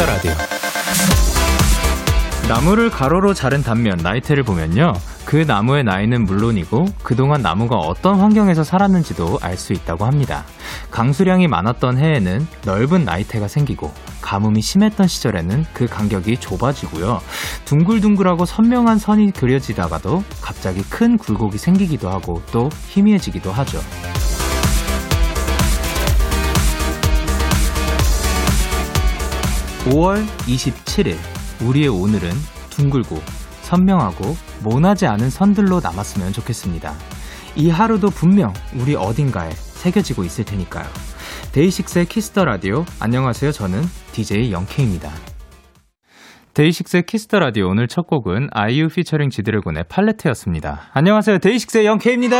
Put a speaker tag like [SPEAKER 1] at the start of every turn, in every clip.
[SPEAKER 1] Kiss the Radio. 나무를 가로로 자른 단면 나이테를 보면요. 그 나무의 나이는 물론이고 그동안 나무가 어떤 환경에서 살았는지도 알 수 있다고 합니다. 강수량이 많았던 해에는 넓은 나이테가 생기고 가뭄이 심했던 시절에는 그 간격이 좁아지고요. 둥글둥글하고 선명한 선이 그려지다가도 갑자기 큰 굴곡이 생기기도 하고 또 희미해지기도 하죠. 5월 27일, 우리의 오늘은 둥글고 선명하고 모나지 않은 선들로 남았으면 좋겠습니다. 이 하루도 분명 우리 어딘가에 새겨지고 있을 테니까요. 데이식스의 Kiss the Radio. 안녕하세요. 저는 DJ 영케입니다. 데이식스의 Kiss the Radio 오늘 첫 곡은 아이유 피처링 지드래곤의 팔레트였습니다. 안녕하세요. 데이식스의 영케입니다.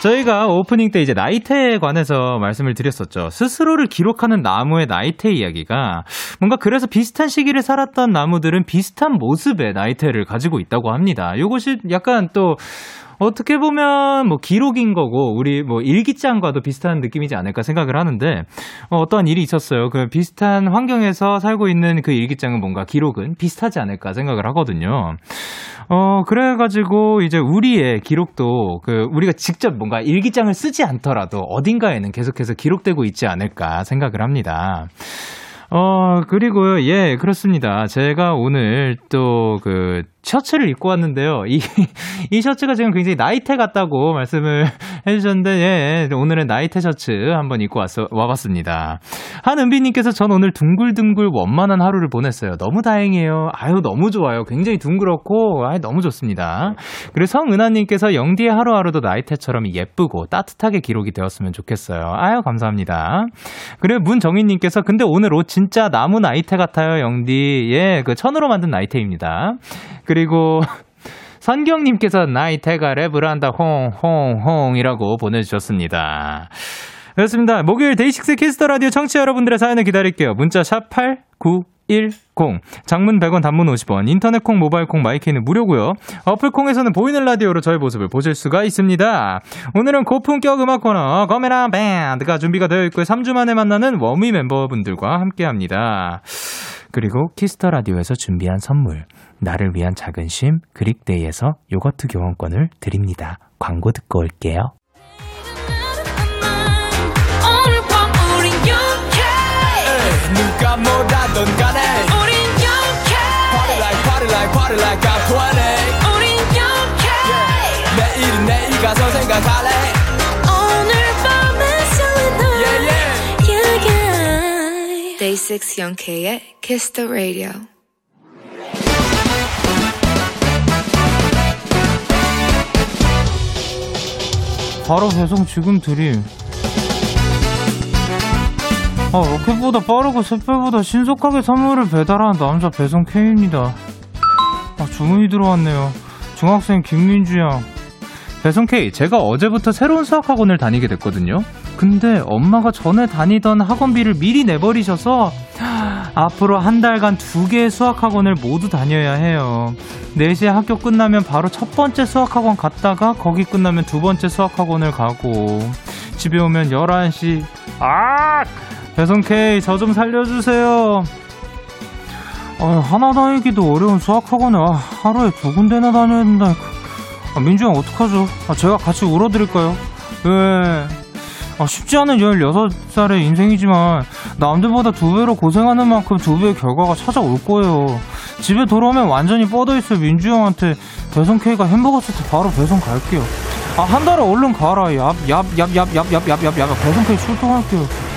[SPEAKER 1] 저희가 오프닝 때 이제 나이테에 관해서 말씀을 드렸었죠. 스스로를 기록하는 나무의 나이테 이야기가 뭔가 그래서 비슷한 시기를 살았던 나무들은 비슷한 모습의 나이테를 가지고 있다고 합니다. 이것이 약간 또 어떻게 보면 뭐 기록인 거고 우리 뭐 일기장과도 비슷한 느낌이지 않을까 생각을 하는데 어, 어떠한 일이 있었어요. 그 비슷한 환경에서 살고 있는 그 일기장은 뭔가 기록은 비슷하지 않을까 생각을 하거든요. 어 그래가지고 이제 우리의 기록도 그 우리가 직접 뭔가 일기장을 쓰지 않더라도 어딘가에는 계속해서 기록되고 있지 않을까 생각을 합니다. 어, 그리고요, 예, 그렇습니다. 제가 오늘 또 그 셔츠를 입고 왔는데요. 이, 이 셔츠가 지금 굉장히 나이테 같다고 말씀을 해주셨는데, 예, 오늘은 나이테 셔츠 한번 입고 왔어, 와봤습니다. 한은비님께서 전 오늘 둥글둥글 원만한 하루를 보냈어요. 너무 다행이에요. 아유, 너무 좋아요. 굉장히 둥그렇고, 아유, 너무 좋습니다. 그리고 성은하님께서 영디의 하루하루도 나이테처럼 예쁘고 따뜻하게 기록이 되었으면 좋겠어요. 아유, 감사합니다. 그리고 문정희님께서 근데 오늘 옷 진짜 나무 나이테 같아요, 영디. 예, 그 천으로 만든 나이테입니다. 그리고 선경님께서 나이테가 랩을 한다, 홍, 홍, 홍이라고 보내주셨습니다. 그렇습니다. 목요일 데이식스 키스 더 라디오 청취자 여러분들의 사연을 기다릴게요. 문자 샵 8910. 장문 100원, 단문 50원. 인터넷 콩, 모바일 콩, 마이케이는 무료고요. 어플 콩에서는 보이는 라디오로 저의 모습을 보실 수가 있습니다. 오늘은 고품격 음악 코너 거메라 밴드가 준비가 되어 있고요. 3주 만에 만나는 원위 멤버분들과 함께 합니다. 그리고 키스 더 라디오에서 준비한 선물. 나를 위한 작은 쉼 그릭데이에서 요거트 교환권을 드립니다. 광고 듣고 올게요.
[SPEAKER 2] 누가 뭐라던 간에 우린 영케 Party like party like party like I'm 20 우린 영케 내일은 내일 가서 생각할래 오늘 밤에 설레는 yeah, yeah. yeah, yeah. Day 6 영케의 Kiss the Radio
[SPEAKER 1] 바로 배송 지금 드림. 아, 로켓보다 빠르고 샛별보다 신속하게 선물을 배달하는 남자 배송 K입니다. 아, 주문이 들어왔네요. 중학생 김민주 양. 배송 K, 제가 어제부터 새로운 수학학원을 다니게 됐거든요. 근데 엄마가 전에 다니던 학원비를 미리 내버리셔서 앞으로 한 달간 두 개의 수학학원을 모두 다녀야 해요. 4시에 학교 끝나면 바로 첫 번째 수학학원 갔다가 거기 끝나면 두 번째 수학학원을 가고 집에 오면 11시 아! 배송 K 저 좀 살려주세요. 아, 하나 다니기도 어려운 수학학원을 아, 하루에 두 군데나 다녀야 된다. 아, 민주 형 어떡하죠? 아, 제가 같이 울어드릴까요? 네. 아, 쉽지 않은 16살의 인생이지만 남들보다 두 배로 고생하는 만큼 두 배의 결과가 찾아올 거예요. 집에 돌아오면 완전히 뻗어있을 민주 형한테 배송 K가 햄버거 세트 바로 배송 갈게요. 아, 한 달에 얼른 가라. 얍, 얍, 얍, 얍, 얍, 얍, 얍, 얍, 얍. 배송 K 출동할게요.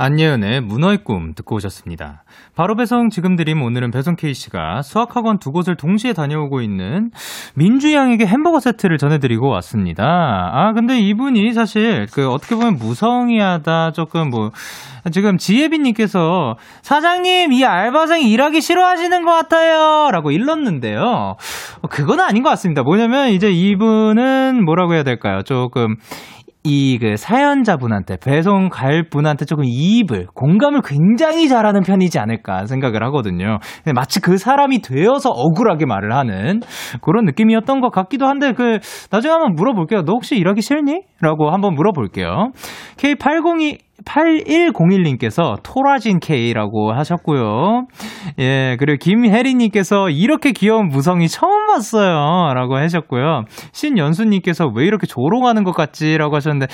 [SPEAKER 1] 안예은의 문어의 꿈 듣고 오셨습니다. 바로 배송 지금 드림 오늘은 배송 K씨가 수학학원 두 곳을 동시에 다녀오고 있는 민주 양에게 햄버거 세트를 전해드리고 왔습니다. 아, 근데 이분이 사실 그 어떻게 보면 무성의하다 조금 뭐 지금 지혜빈님께서 사장님 이 알바생 일하기 싫어하시는 것 같아요 라고 일렀는데요. 그건 아닌 것 같습니다. 뭐냐면 이제 이분은 뭐라고 해야 될까요? 조금 이 그 사연자분한테 배송 갈 분한테 조금 이입을 공감을 굉장히 잘하는 편이지 않을까 생각을 하거든요. 마치 그 사람이 되어서 억울하게 말을 하는 그런 느낌이었던 것 같기도 한데 그 나중에 한번 물어볼게요. 너 혹시 일하기 싫니? 라고 한번 물어볼게요. K802 8101님께서 토라진 K라고 하셨고요. 예, 그리고 김혜리님께서 이렇게 귀여운 무성이 처음 봤어요. 라고 하셨고요. 신연수님께서 왜 이렇게 조롱하는 것 같지? 라고 하셨는데,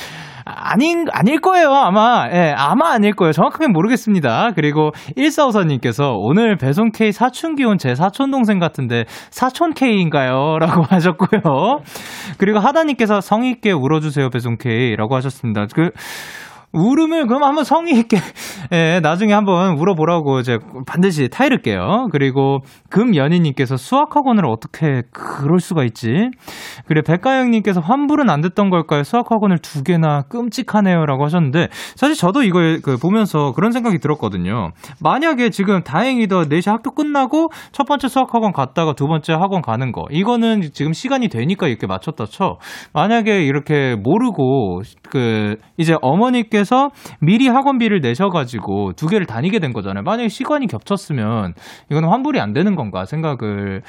[SPEAKER 1] 아닌, 아닐 거예요. 아마, 예, 아마 아닐 거예요. 정확하게 모르겠습니다. 그리고 1454님께서 오늘 배송 K 사춘기 온 제 사촌동생 같은데 사촌 K인가요? 라고 하셨고요. 그리고 하다님께서 성의있게 울어주세요. 배송 K라고 하셨습니다. 그, 울음을 그럼 한번 성의 있게 예, 나중에 한번 울어보라고 이제 반드시 타이를게요. 그리고 금연희님께서 수학학원을 어떻게 그럴 수가 있지? 그래 백가영님께서 환불은 안 됐던 걸까요? 수학학원을 두 개나 끔찍하네요라고 하셨는데 사실 저도 이걸 그 보면서 그런 생각이 들었거든요. 만약에 지금 다행히도 4시 학교 끝나고 첫 번째 수학학원 갔다가 두 번째 학원 가는 거 이거는 지금 시간이 되니까 이렇게 맞췄다 쳐. 만약에 이렇게 모르고 그 이제 어머니께 부 모님께서 미리 학원비를 내셔가지고 두 개를 다니게 된 거잖아요. 만약에 시간이 겹쳤으면 이거는 환불이 안 되는 건가 생각을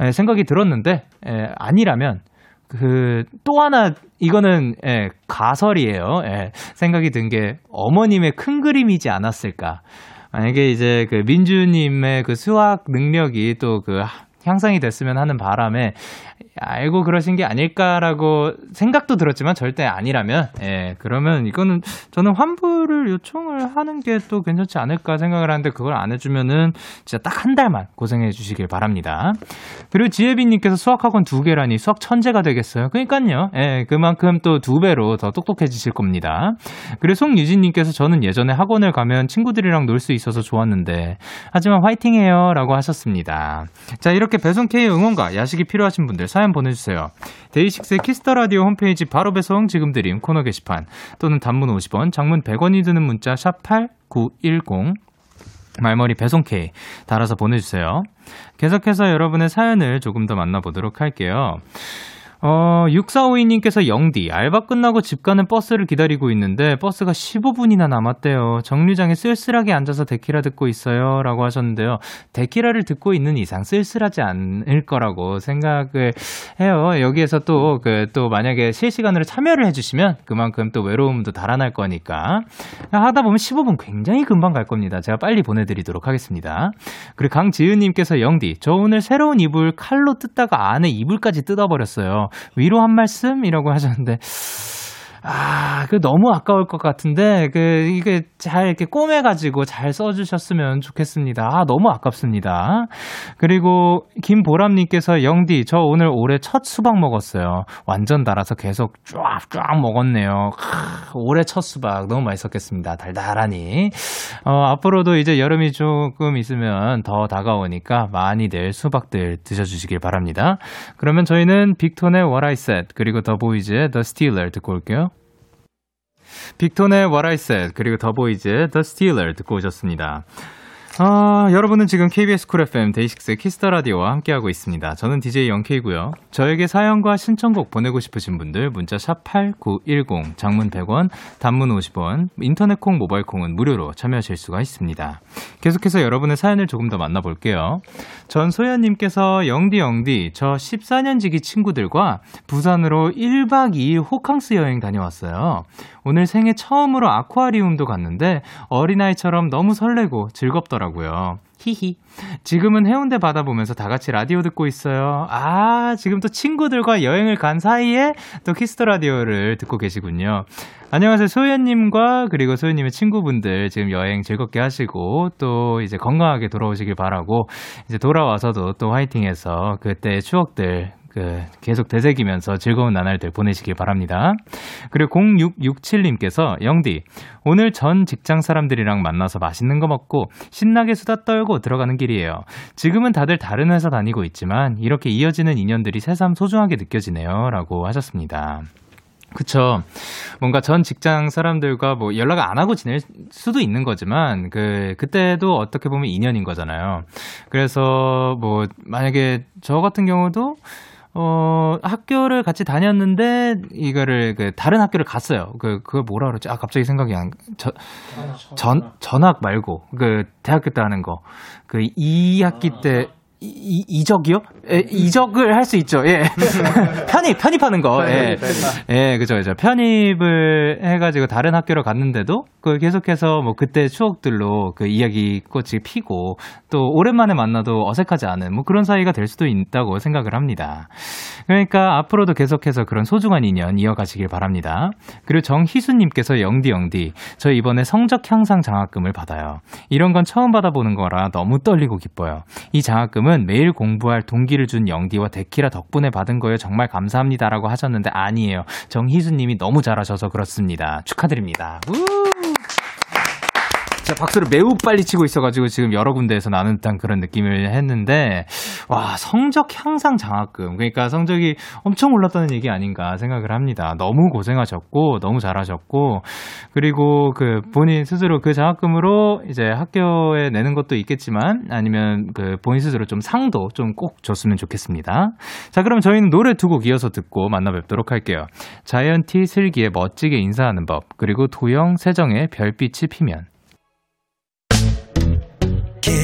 [SPEAKER 1] 에, 생각이 들었는데 에, 아니라면 그 또 하나 이거는 예, 가설이에요. 예, 생각이 든 게 어머님의 큰 그림이지 않았을까. 만약에 이제 그 민주님의 그 수학 능력이 또그 향상이 됐으면 하는 바람에 알고 그러신 게 아닐까라고 생각도 들었지만 절대 아니라면 예 그러면 이거는 저는 환불을 요청을 하는 게 또 괜찮지 않을까 생각을 하는데 그걸 안 해주면은 진짜 딱 한 달만 고생해 주시길 바랍니다. 그리고 지혜빈님께서 수학학원 두 개라니 수학 천재가 되겠어요. 그러니까요. 예 그만큼 또 두 배로 더 똑똑해지실 겁니다. 그리고 송유진님께서 저는 예전에 학원을 가면 친구들이랑 놀 수 있어서 좋았는데 하지만 화이팅해요라고 하셨습니다. 자 이렇게 배송 K 응원과 야식이 필요하신 분들 사연 보내주세요. 데이식스의 키스 더 라디오 홈페이지 바로 배송 지금 드림 코너 게시판 또는 단문 50원, 장문 100원이 드는 문자 샵 #8910 말머리 배송 K 달아서 보내주세요. 계속해서 여러분의 사연을 조금 더 만나보도록 할게요. 어, 6452님께서 영디, 알바 끝나고 집 가는 버스를 기다리고 있는데 버스가 15분이나 남았대요. 정류장에 쓸쓸하게 앉아서 데키라 듣고 있어요. 라고 하셨는데요. 데키라를 듣고 있는 이상 쓸쓸하지 않을 거라고 생각을 해요. 여기에서 또, 그, 또 만약에 실시간으로 참여를 해주시면 그만큼 또 외로움도 달아날 거니까. 하다 보면 15분 굉장히 금방 갈 겁니다. 제가 빨리 보내드리도록 하겠습니다. 그리고 강지은님께서 영디, 저 오늘 새로운 이불 칼로 뜯다가 안에 이불까지 뜯어버렸어요. 위로 한 말씀이라고 하셨는데 아, 그 너무 아까울 것 같은데, 그, 이게 잘 이렇게 꼬매 가지고 잘 써 주셨으면 좋겠습니다. 아, 너무 아깝습니다. 그리고 김보람 님께서 영디, 저 오늘 올해 첫 수박 먹었어요. 완전 달아서 계속 쫙쫙 먹었네요. 크, 올해 첫 수박 너무 맛있었겠습니다. 달달하니. 어, 앞으로도 이제 여름이 조금 있으면 더 다가오니까 많이들 수박들 드셔 주시길 바랍니다. 그러면 저희는 빅톤의 What I Said, 그리고 더 보이즈의 The Stealer 듣고 올게요. 빅톤의 What I Said 그리고 더보이즈의 The Stealer 듣고 오셨습니다. 아, 여러분은 지금 KBS 쿨 FM 데이식스 키스 더 라디오와 함께하고 있습니다. 저는 DJ 영케이고요. 저에게 사연과 신청곡 보내고 싶으신 분들 문자 샵 #8910 장문 100원, 단문 50원, 인터넷 콩, 모바일 콩은 무료로 참여하실 수가 있습니다. 계속해서 여러분의 사연을 조금 더 만나볼게요. 전소연님께서 영디 영디 저 14년 지기 친구들과 부산으로 1박 2일 호캉스 여행 다녀왔어요. 오늘 생애 처음으로 아쿠아리움도 갔는데 어린아이처럼 너무 설레고 즐겁더라고요. 히히. 지금은 해운대 바다 보면서 다 같이 라디오 듣고 있어요. 아, 지금 또 친구들과 여행을 간 사이에 또 키스 더 라디오를 듣고 계시군요. 안녕하세요. 소연님과 그리고 소연님의 친구분들 지금 여행 즐겁게 하시고 또 이제 건강하게 돌아오시길 바라고 이제 돌아와서도 또 화이팅해서 그때 추억들 그 계속 되새기면서 즐거운 나날들 보내시길 바랍니다. 그리고 0667님께서 영디 오늘 전 직장 사람들이랑 만나서 맛있는 거 먹고 신나게 수다 떨고 들어가는 길이에요. 지금은 다들 다른 회사 다니고 있지만 이렇게 이어지는 인연들이 새삼 소중하게 느껴지네요라고 하셨습니다. 그쵸. 뭔가 전 직장 사람들과 뭐 연락을 안 하고 지낼 수도 있는 거지만, 그, 그때도 어떻게 보면 인연인 거잖아요. 그래서 뭐, 만약에 저 같은 경우도 어, 학교를 같이 다녔는데, 이거를, 그, 다른 학교를 갔어요. 그, 그걸 뭐라 그러지? 아, 갑자기 생각이 안, 저, 전, 전학 말고, 그, 대학교 때 하는 거. 그, 2학기 때, 이, 이적이요? 예, 이적을 할 수 있죠. 예. 편입, 편입하는 거. 예. 예, 그죠, 그죠. 편입을 해가지고 다른 학교를 갔는데도 그 계속해서 뭐 그때 추억들로 그 이야기 꽃이 피고 또 오랜만에 만나도 어색하지 않은 뭐 그런 사이가 될 수도 있다고 생각을 합니다. 그러니까 앞으로도 계속해서 그런 소중한 인연 이어가시길 바랍니다. 그리고 정희수님께서 영디 영디 저 이번에 성적 향상 장학금을 받아요. 이런 건 처음 받아보는 거라 너무 떨리고 기뻐요. 이 장학금은 매일 공부할 동기를 준 영디와 데키라 덕분에 받은 거예요. 정말 감사합니다라고 하셨는데 아니에요. 정희수님이 너무 잘하셔서 그렇습니다. 축하드립니다. 우! 진짜 박수를 매우 빨리 치고 있어가지고 지금 여러 군데에서 나는 듯한 그런 느낌을 했는데, 와, 성적 향상 장학금. 그러니까 성적이 엄청 올랐다는 얘기 아닌가 생각을 합니다. 너무 고생하셨고, 너무 잘하셨고, 그리고 그 본인 스스로 그 장학금으로 이제 학교에 내는 것도 있겠지만, 아니면 그 본인 스스로 좀 상도 좀 꼭 줬으면 좋겠습니다. 자, 그럼 저희는 노래 두 곡 이어서 듣고 만나 뵙도록 할게요. 자이언티 슬기의 멋지게 인사하는 법, 그리고 도영 세정의 별빛이 피면.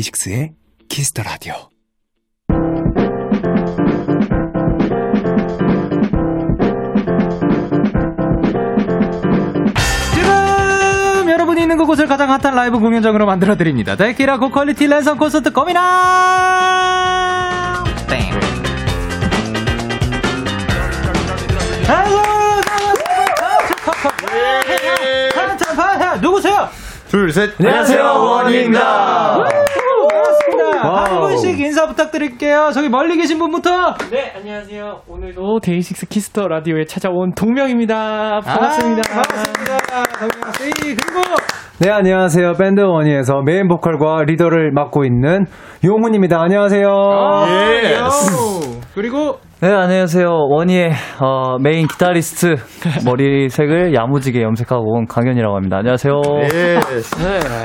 [SPEAKER 3] 데이식스의 the Radio
[SPEAKER 1] 지금 여러분이 있는 그곳을 가장 핫한 라이브 공연장으로 만들어 드립니다. 데키라 고퀄리티 랜선 콘서트 고민아! 땡. 누구세요?
[SPEAKER 4] 둘, 셋.
[SPEAKER 5] 안녕하세요, 원위입니다.
[SPEAKER 1] 한 분씩 인사 부탁드릴게요. 저기 멀리 계신 분부터.
[SPEAKER 5] 네, 안녕하세요. 오늘도 데이식스 키스 더 라디오에 찾아온 동명입니다. 반갑습니다.
[SPEAKER 1] 아, 반갑습니다. 동명 씨. 그리고
[SPEAKER 4] 네, 안녕하세요. 밴드 원위에서 메인 보컬과 리더를 맡고 있는 용훈입니다. 안녕하세요.
[SPEAKER 1] 예. 그리고
[SPEAKER 6] 네, 안녕하세요. 원위의 어, 메인 기타리스트 머리색을 야무지게 염색하고 온 강현이라고 합니다. 안녕하세요.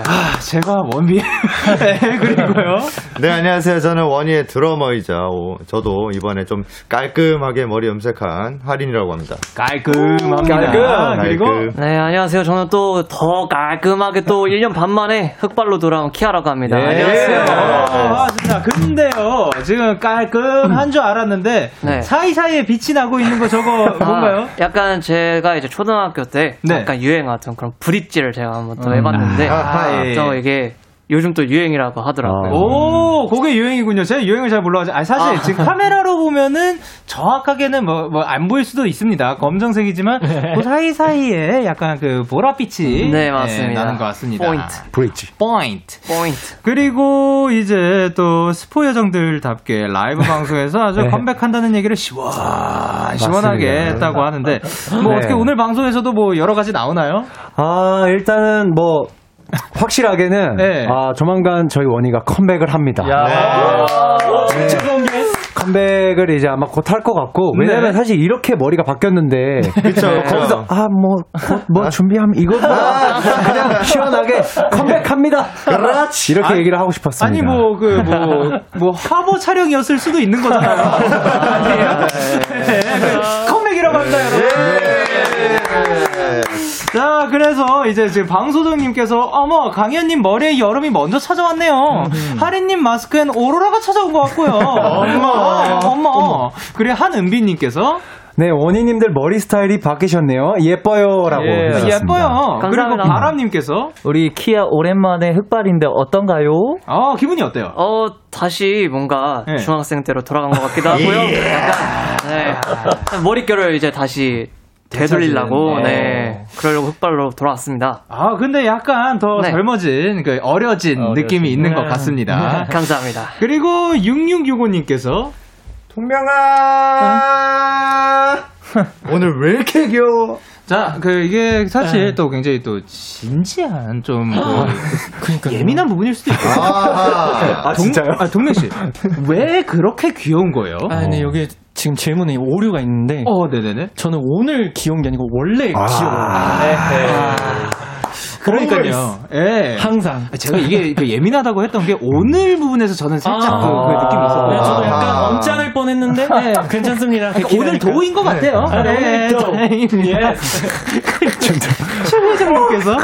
[SPEAKER 1] 아, 제가 원비. 네, 그리고요.
[SPEAKER 7] 네, 안녕하세요. 저는 원희의 드러머이자, 오, 저도 이번에 좀 깔끔하게 머리 염색한 할인이라고 합니다.
[SPEAKER 1] 깔끔합니다.
[SPEAKER 4] 깔끔.
[SPEAKER 1] 그리고
[SPEAKER 7] 깔끔.
[SPEAKER 6] 네, 안녕하세요. 저는 또 더 깔끔하게 또 1년 반 만에 흑발로 돌아온 키아라고 합니다.
[SPEAKER 4] 예.
[SPEAKER 6] 안녕하세요.
[SPEAKER 1] 아, 진짜. 근데요, 지금 깔끔한 줄 알았는데,
[SPEAKER 6] 네.
[SPEAKER 1] 사이사이에 빛이 나고 있는 거 저거 뭔가요?
[SPEAKER 6] 아, 약간 제가 이제 초등학교 때
[SPEAKER 1] 네.
[SPEAKER 6] 약간 유행하던 그런 브릿지를 제가 한번 또 해봤는데
[SPEAKER 1] 아, 예.
[SPEAKER 6] 또 이게 요즘 또 유행이라고 하더라고요.
[SPEAKER 1] 오, 그게 유행이군요. 제가 유행을 잘 몰라가지고. 아니, 사실
[SPEAKER 6] 아.
[SPEAKER 1] 지금 카메라로 보면은 정확하게는 뭐, 뭐, 안 보일 수도 있습니다. 검정색이지만, 그 사이사이에 약간 그 보랏빛이.
[SPEAKER 6] 네, 맞습니다.
[SPEAKER 1] 나는 것 같습니다.
[SPEAKER 6] 포인트.
[SPEAKER 4] 브릿지.
[SPEAKER 1] 포인트.
[SPEAKER 6] 포인트.
[SPEAKER 1] 그리고 이제 또 스포 요정들답게 라이브 방송에서 아주
[SPEAKER 4] 네.
[SPEAKER 1] 컴백한다는 얘기를 시원, 시원하게
[SPEAKER 4] 맞습니다.
[SPEAKER 1] 했다고 하는데, 뭐
[SPEAKER 4] 네.
[SPEAKER 1] 어떻게 오늘 방송에서도 뭐 여러 가지 나오나요?
[SPEAKER 4] 아, 일단은 뭐, 확실하게는,
[SPEAKER 1] 네.
[SPEAKER 4] 아, 조만간 저희 원희가 컴백을 합니다. 네. 컴백을 이제 아마 곧 할 것 같고, 왜냐면
[SPEAKER 1] 네.
[SPEAKER 4] 사실 이렇게 머리가 바뀌었는데,
[SPEAKER 7] 그쵸.
[SPEAKER 4] 거기서, 아, 뭐, 곧뭐 준비하면 이거 뭐, 그냥 시원하게 컴백합니다. 그렇지. 이렇게
[SPEAKER 1] 아니,
[SPEAKER 4] 얘기를 하고 싶었습니다.
[SPEAKER 1] 아니 뭐 그 뭐뭐 화보 촬영이었을 수도 있는 거잖아요. 아니에요? 네. 컴백이라고 합니다, 여러분. 네. 자, 그래서 이제 지금 방소정님께서 어머 강현님 머리에 여름이 먼저 찾아왔네요. 하리님 마스크엔 오로라가 찾아온 것 같고요. 어머, 어머. 그리고 한은비님께서
[SPEAKER 4] 네, 원희님들 머리 스타일이 바뀌셨네요. 예뻐요라고.
[SPEAKER 6] 예,
[SPEAKER 4] 해주셨습니다.
[SPEAKER 1] 예뻐요. 그리고
[SPEAKER 6] 감사합니다.
[SPEAKER 1] 바람님께서
[SPEAKER 6] 우리 키아 오랜만에 흑발인데 어떤가요?
[SPEAKER 1] 어 기분이 어때요?
[SPEAKER 6] 어, 다시 뭔가
[SPEAKER 1] 네.
[SPEAKER 6] 중학생 때로 돌아간 것 같기도 하고요. 약간, 네. 머릿결을 이제 다시
[SPEAKER 8] 되돌리려고
[SPEAKER 1] 되찾은,
[SPEAKER 8] 네 그러려고 흑발로 돌아왔습니다.
[SPEAKER 1] 아, 근데 약간 더
[SPEAKER 8] 네.
[SPEAKER 1] 젊어진, 그 어려진 느낌이 있는 것 같습니다.
[SPEAKER 8] 감사합니다.
[SPEAKER 1] 그리고 6665님께서
[SPEAKER 7] 동명아 오늘 왜 이렇게 귀여워?
[SPEAKER 1] 자, 그 이게 사실 또 굉장히 또 진지한 좀 그, 예민한 부분일 수도 있고.
[SPEAKER 7] 아,
[SPEAKER 1] 동, 아, 동명 씨. 왜 그렇게 귀여운 거예요?
[SPEAKER 5] 아, 근데 여기 지금 질문에 오류가 있는데
[SPEAKER 1] 어, 네네네.
[SPEAKER 5] 저는 오늘 귀여운 게 아니고 원래 귀여워요.
[SPEAKER 1] 그러니까요. 예.
[SPEAKER 5] 항상.
[SPEAKER 1] 제가 이게 그 예민하다고 했던 게 오늘 부분에서 저는 살짝
[SPEAKER 5] 아.
[SPEAKER 1] 그, 그 느낌이 있었어요.
[SPEAKER 5] 네, 저도 약간
[SPEAKER 7] 아.
[SPEAKER 5] 엄짱을 뻔했는데 네, 괜찮습니다.
[SPEAKER 1] 그러니까 오늘 도인 것 같아요.
[SPEAKER 5] 아,
[SPEAKER 1] 네,
[SPEAKER 5] 오늘 도.
[SPEAKER 1] 다행입니다. 최회장님께서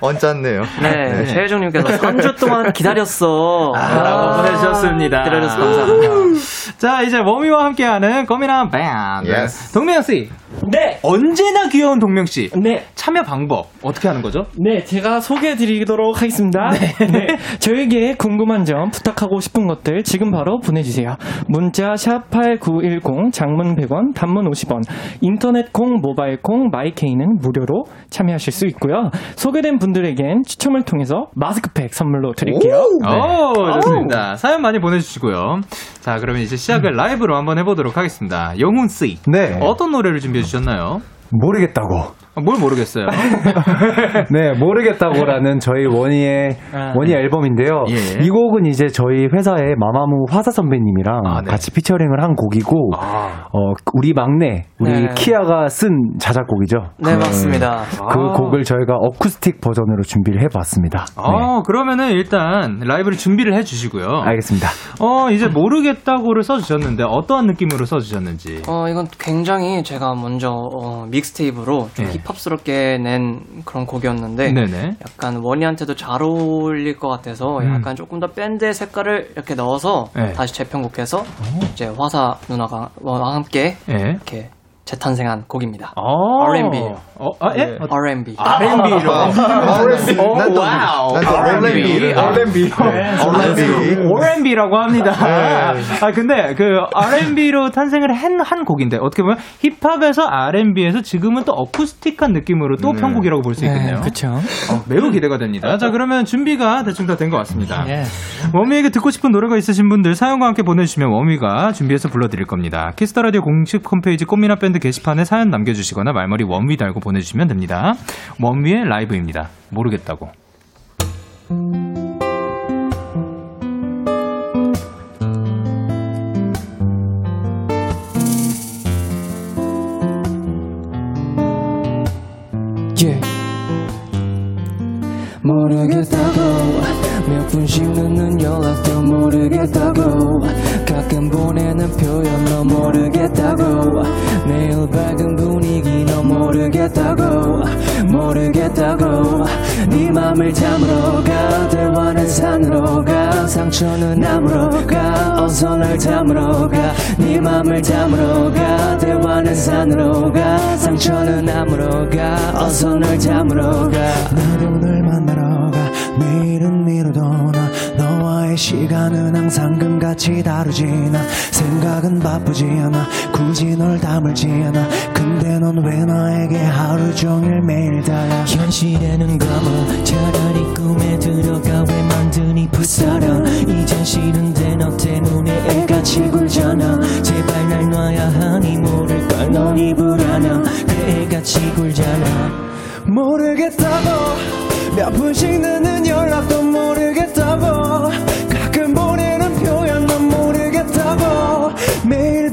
[SPEAKER 7] 언짢네요.
[SPEAKER 8] 네, 최혜정님께서 3주 동안 기다렸어.
[SPEAKER 1] 라고 보내주셨습니다.
[SPEAKER 8] 기다려줘서 감사합니다.
[SPEAKER 1] 자, 이제 워미와 함께하는 꼬미나 밴드.
[SPEAKER 7] Yes.
[SPEAKER 1] 동명 씨.
[SPEAKER 5] 네.
[SPEAKER 1] 언제나 귀여운 동명 씨.
[SPEAKER 5] 네.
[SPEAKER 1] 참여 방법 어떻게 하는 거죠?
[SPEAKER 5] 네, 제가 소개해 드리도록 하겠습니다. 네. 저에게 궁금한 점, 부탁하고 싶은 것들 지금 바로 보내주세요. 문자 샵8910, 장문 100원, 단문 50원, 인터넷 콩, 모바일 콩, 마이케이는 무료로 참여하실 수 있고요. 소개된 분들에겐 추첨을 통해서 마스크팩 선물로 드릴게요.
[SPEAKER 1] 오, 좋습니다. 사연 많이 보내주시고요. 자, 그러면 이제 시작을 라이브로 한번 해보도록 하겠습니다. 용훈 씨.
[SPEAKER 4] 네.
[SPEAKER 1] 어떤 노래를 준비해 주셨나요?
[SPEAKER 4] 모르겠다고.
[SPEAKER 1] 아, 뭘 모르겠어요.
[SPEAKER 4] 네, 모르겠다고라는 저희 원위의
[SPEAKER 5] 아,
[SPEAKER 4] 원위 앨범인데요.
[SPEAKER 1] 예.
[SPEAKER 4] 이 곡은 이제 저희 회사의 마마무 화사 선배님이랑
[SPEAKER 1] 아, 네.
[SPEAKER 4] 같이 피처링을 한 곡이고,
[SPEAKER 1] 아.
[SPEAKER 4] 어, 우리 막내, 우리
[SPEAKER 8] 네.
[SPEAKER 4] 키아가 쓴 자작곡이죠.
[SPEAKER 8] 네, 맞습니다.
[SPEAKER 4] 그
[SPEAKER 1] 아.
[SPEAKER 4] 곡을 저희가 어쿠스틱 버전으로 준비를 해봤습니다. 네.
[SPEAKER 1] 어, 그러면은 일단 라이브를 준비를 해주시고요.
[SPEAKER 4] 알겠습니다.
[SPEAKER 1] 어, 이제 모르겠다고를 써주셨는데 어떠한 느낌으로 써주셨는지.
[SPEAKER 8] 어, 이건 굉장히 제가 먼저 어, 믹스테이프로 좀
[SPEAKER 1] 네.
[SPEAKER 8] 힙합스럽게 낸 그런 곡이었는데
[SPEAKER 1] 네네.
[SPEAKER 8] 약간 원희한테도 잘 어울릴 것 같아서
[SPEAKER 1] 음.
[SPEAKER 8] 약간 조금 더 밴드의 색깔을 이렇게 넣어서
[SPEAKER 1] 네.
[SPEAKER 8] 다시 재편곡해서 이제 화사 누나가 와 함께
[SPEAKER 1] 예.
[SPEAKER 8] 이렇게 재탄생한 곡입니다.
[SPEAKER 1] 어.
[SPEAKER 8] R&B.
[SPEAKER 1] 어, 아, 예?
[SPEAKER 8] R&B.
[SPEAKER 1] R&B로.
[SPEAKER 7] 난또 난또 R&B.
[SPEAKER 1] R&B.
[SPEAKER 7] R&B.
[SPEAKER 1] R&B라고 합니다. 아, 근데 그 R&B로 탄생을 한, 한 곡인데 어떻게 보면 힙합에서 R&B에서 지금은 또 어쿠스틱한 느낌으로 또 편곡이라고 볼 수 있겠네요. 어, 매우 기대가 됩니다. 자, 그러면 준비가 대충 다 된 것 같습니다.
[SPEAKER 5] 예.
[SPEAKER 1] 원위에게 듣고 싶은 노래가 있으신 분들 사연과 함께 보내주시면 원위가 준비해서 불러드릴 겁니다. 키스 더 라디오 공식 홈페이지 꽃미남 밴드 게시판에 사연 남겨주시거나 말머리 원위 달고 보내주시면 됩니다. 원미의 라이브입니다. 모르겠다고.
[SPEAKER 3] yeah. 모르겠다고 몇 분씩 늦는 연락도 모르겠다고. 가끔 보내는 표현 너 모르겠다고. 매일 밝은 분위기 너 모르겠다고. 모르겠다고. 네 맘을 담으러 가. 대화는 산으로 가. 상처는 나무로 가. 어서 날 담으러 가네 맘을 담으러 가. 대화는 산으로 가. 상처는 나무로 가. 어서 날 담으러 가. 나도 널 만나러 가 내일은 미루도나 너와의 시간은 항상 금같이 다르지 나 생각은 바쁘지 않아 굳이 널 담을지 않아 근데 넌 왜 나에게 하루 종일 매일 달라 현실에는 감아 차라리 꿈에 들어가 왜 만드니 불사랑 이젠 싫은데 너 때문에 애같이 굴잖아 제발 날 놔야 하니 모를걸 넌이 불안함 그래 애같이 굴잖아 모르겠다고 몇 분씩 늦는 연락도 모르겠다고. 가끔 보내는 표현 넌 모르겠다고. 매일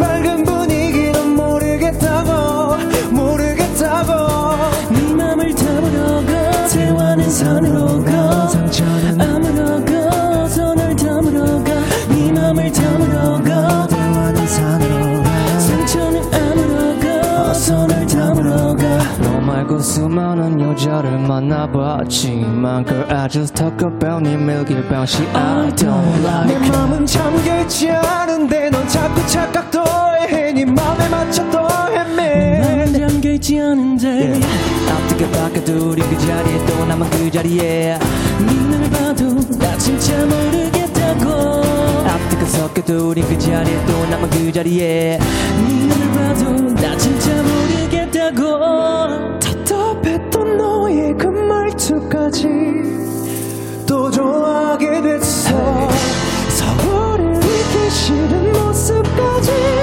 [SPEAKER 3] 나봤지만 Girl I just talk about 네 밀길 방식 I don't like 내 맘은 잠겨있지 않은데 넌 자꾸 착각도 해. 네 맘에 맞춰 또 헤매. 맘은 잠겨있지 않은데. 앞뒤가 바꿔도 우리 그 자리에 또 나만 그 자리에. 네 눈을 봐도 나 진짜 모르겠다고. 앞뒤가 섞여도 우리 그 자리에 또 나만 그 자리에. 네 눈을 봐도 나 진짜 모르겠다고 모습까지 또 좋아하게 됐어. 서로를 잊기 싫은 모습까지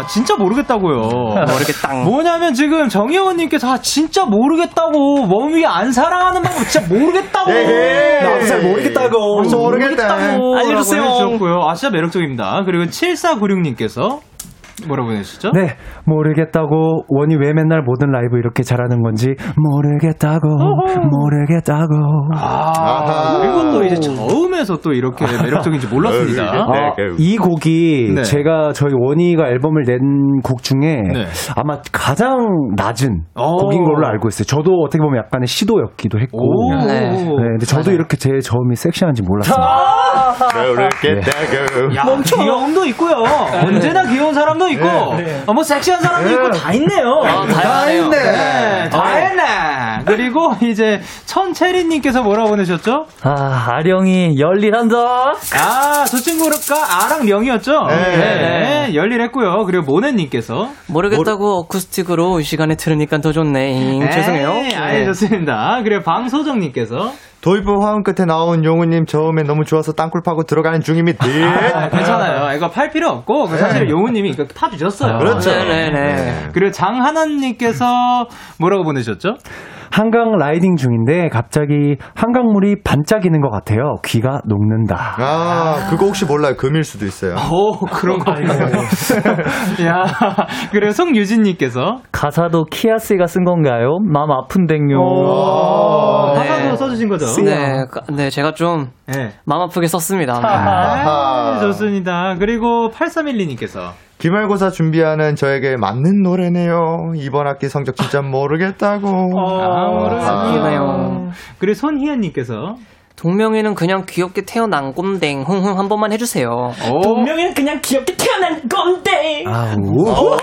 [SPEAKER 3] 아,
[SPEAKER 7] 진짜
[SPEAKER 1] 모르겠다고요.
[SPEAKER 8] 모르겠다.
[SPEAKER 1] 뭐냐면 지금 정혜원님께서 아, 진짜 모르겠다고. 몸이 안 사랑하는 방법 진짜 모르겠다고.
[SPEAKER 7] 에헤이.
[SPEAKER 4] 나도 잘 모르겠다고.
[SPEAKER 7] 벌써 모르겠다.
[SPEAKER 8] 알려주세요.
[SPEAKER 1] 해주셨고요. 아, 진짜 매력적입니다. 그리고 7496님께서 뭐라고 보내주셨죠?
[SPEAKER 4] 네, 모르겠다고 원이 왜 맨날 모든 라이브 이렇게 잘하는 건지 모르겠다고 모르겠다고.
[SPEAKER 1] 아,
[SPEAKER 7] 아하.
[SPEAKER 1] 그리고 또 이제 저음에서 또 이렇게 매력적인지 몰랐습니다.
[SPEAKER 7] 네,
[SPEAKER 4] 아,
[SPEAKER 7] 그-
[SPEAKER 4] 이 곡이
[SPEAKER 1] 네.
[SPEAKER 4] 제가 저희 원희가 앨범을 낸 곡 중에
[SPEAKER 1] 네.
[SPEAKER 4] 아마 가장 낮은
[SPEAKER 1] 오.
[SPEAKER 4] 곡인 걸로 알고 있어요. 저도 어떻게 보면 약간의 시도였기도 했고.
[SPEAKER 1] 오.
[SPEAKER 8] 네.
[SPEAKER 4] 네, 근데 저도
[SPEAKER 8] 맞아요.
[SPEAKER 4] 이렇게 제 저음이 섹시한지 몰랐어요.
[SPEAKER 7] 모르겠다고.
[SPEAKER 1] 야, 귀여움도 있고요. 언제나 귀여운 사람도 있고, 어, 뭐 섹시한 사람도 있고 다 있네요.
[SPEAKER 8] 아, 다양하네요.
[SPEAKER 1] 네, 다 했네. 그리고 이제 천채리님께서 뭐라고 보내셨죠?
[SPEAKER 6] 아, 아령이 열일한다.
[SPEAKER 1] 아, 저 친구가 아랑 령이었죠?
[SPEAKER 7] 네.
[SPEAKER 1] 네, 열일했고요. 그리고 모네님께서
[SPEAKER 8] 모르겠다고 어쿠스틱으로 이 시간에 들으니까 더 좋네. 음, 죄송해요.
[SPEAKER 1] 네, 아예 좋습니다. 그리고 방소정님께서
[SPEAKER 7] 도입부 화음 끝에 나온 용우님 저음에 너무 좋아서 땅굴 파고 들어가는 중입니다.
[SPEAKER 1] 아, 괜찮아요. 이거 팔 필요 없고 사실 용우님이 이거 파주셨어요.
[SPEAKER 7] 그렇죠.
[SPEAKER 8] 네네네.
[SPEAKER 1] 그리고 장하나님께서 뭐라고 보내셨죠?
[SPEAKER 4] 한강 라이딩 중인데 갑자기 한강물이 반짝이는 것 같아요. 귀가 녹는다.
[SPEAKER 7] 아, 그거 혹시 몰라요. 금일 수도 있어요.
[SPEAKER 1] 오, 그런 거 아니에요. 야, 그리고 송유진님께서
[SPEAKER 6] 가사도 키아스가 쓴 건가요? 마음 아픈댕요.
[SPEAKER 1] 어,
[SPEAKER 8] 네.
[SPEAKER 1] 화사도 써주신 거죠?
[SPEAKER 8] 네, 가- 네, 제가 좀
[SPEAKER 1] 네.
[SPEAKER 8] 마음 아프게 썼습니다.
[SPEAKER 1] 아, 좋습니다. 그리고 8312님께서
[SPEAKER 7] 기말고사 준비하는 저에게 맞는 노래네요. 이번 학기 성적 진짜 모르겠다고.
[SPEAKER 1] 아, 모르겠네요.
[SPEAKER 8] 아프네요.
[SPEAKER 1] 그리고 손희연님께서
[SPEAKER 8] 동명이는 그냥 귀엽게 태어난 꼰댕 흥흥 한 번만 해주세요.
[SPEAKER 1] 오,
[SPEAKER 5] 분명히 그냥 귀엽게 태어난 건데.
[SPEAKER 4] 아우.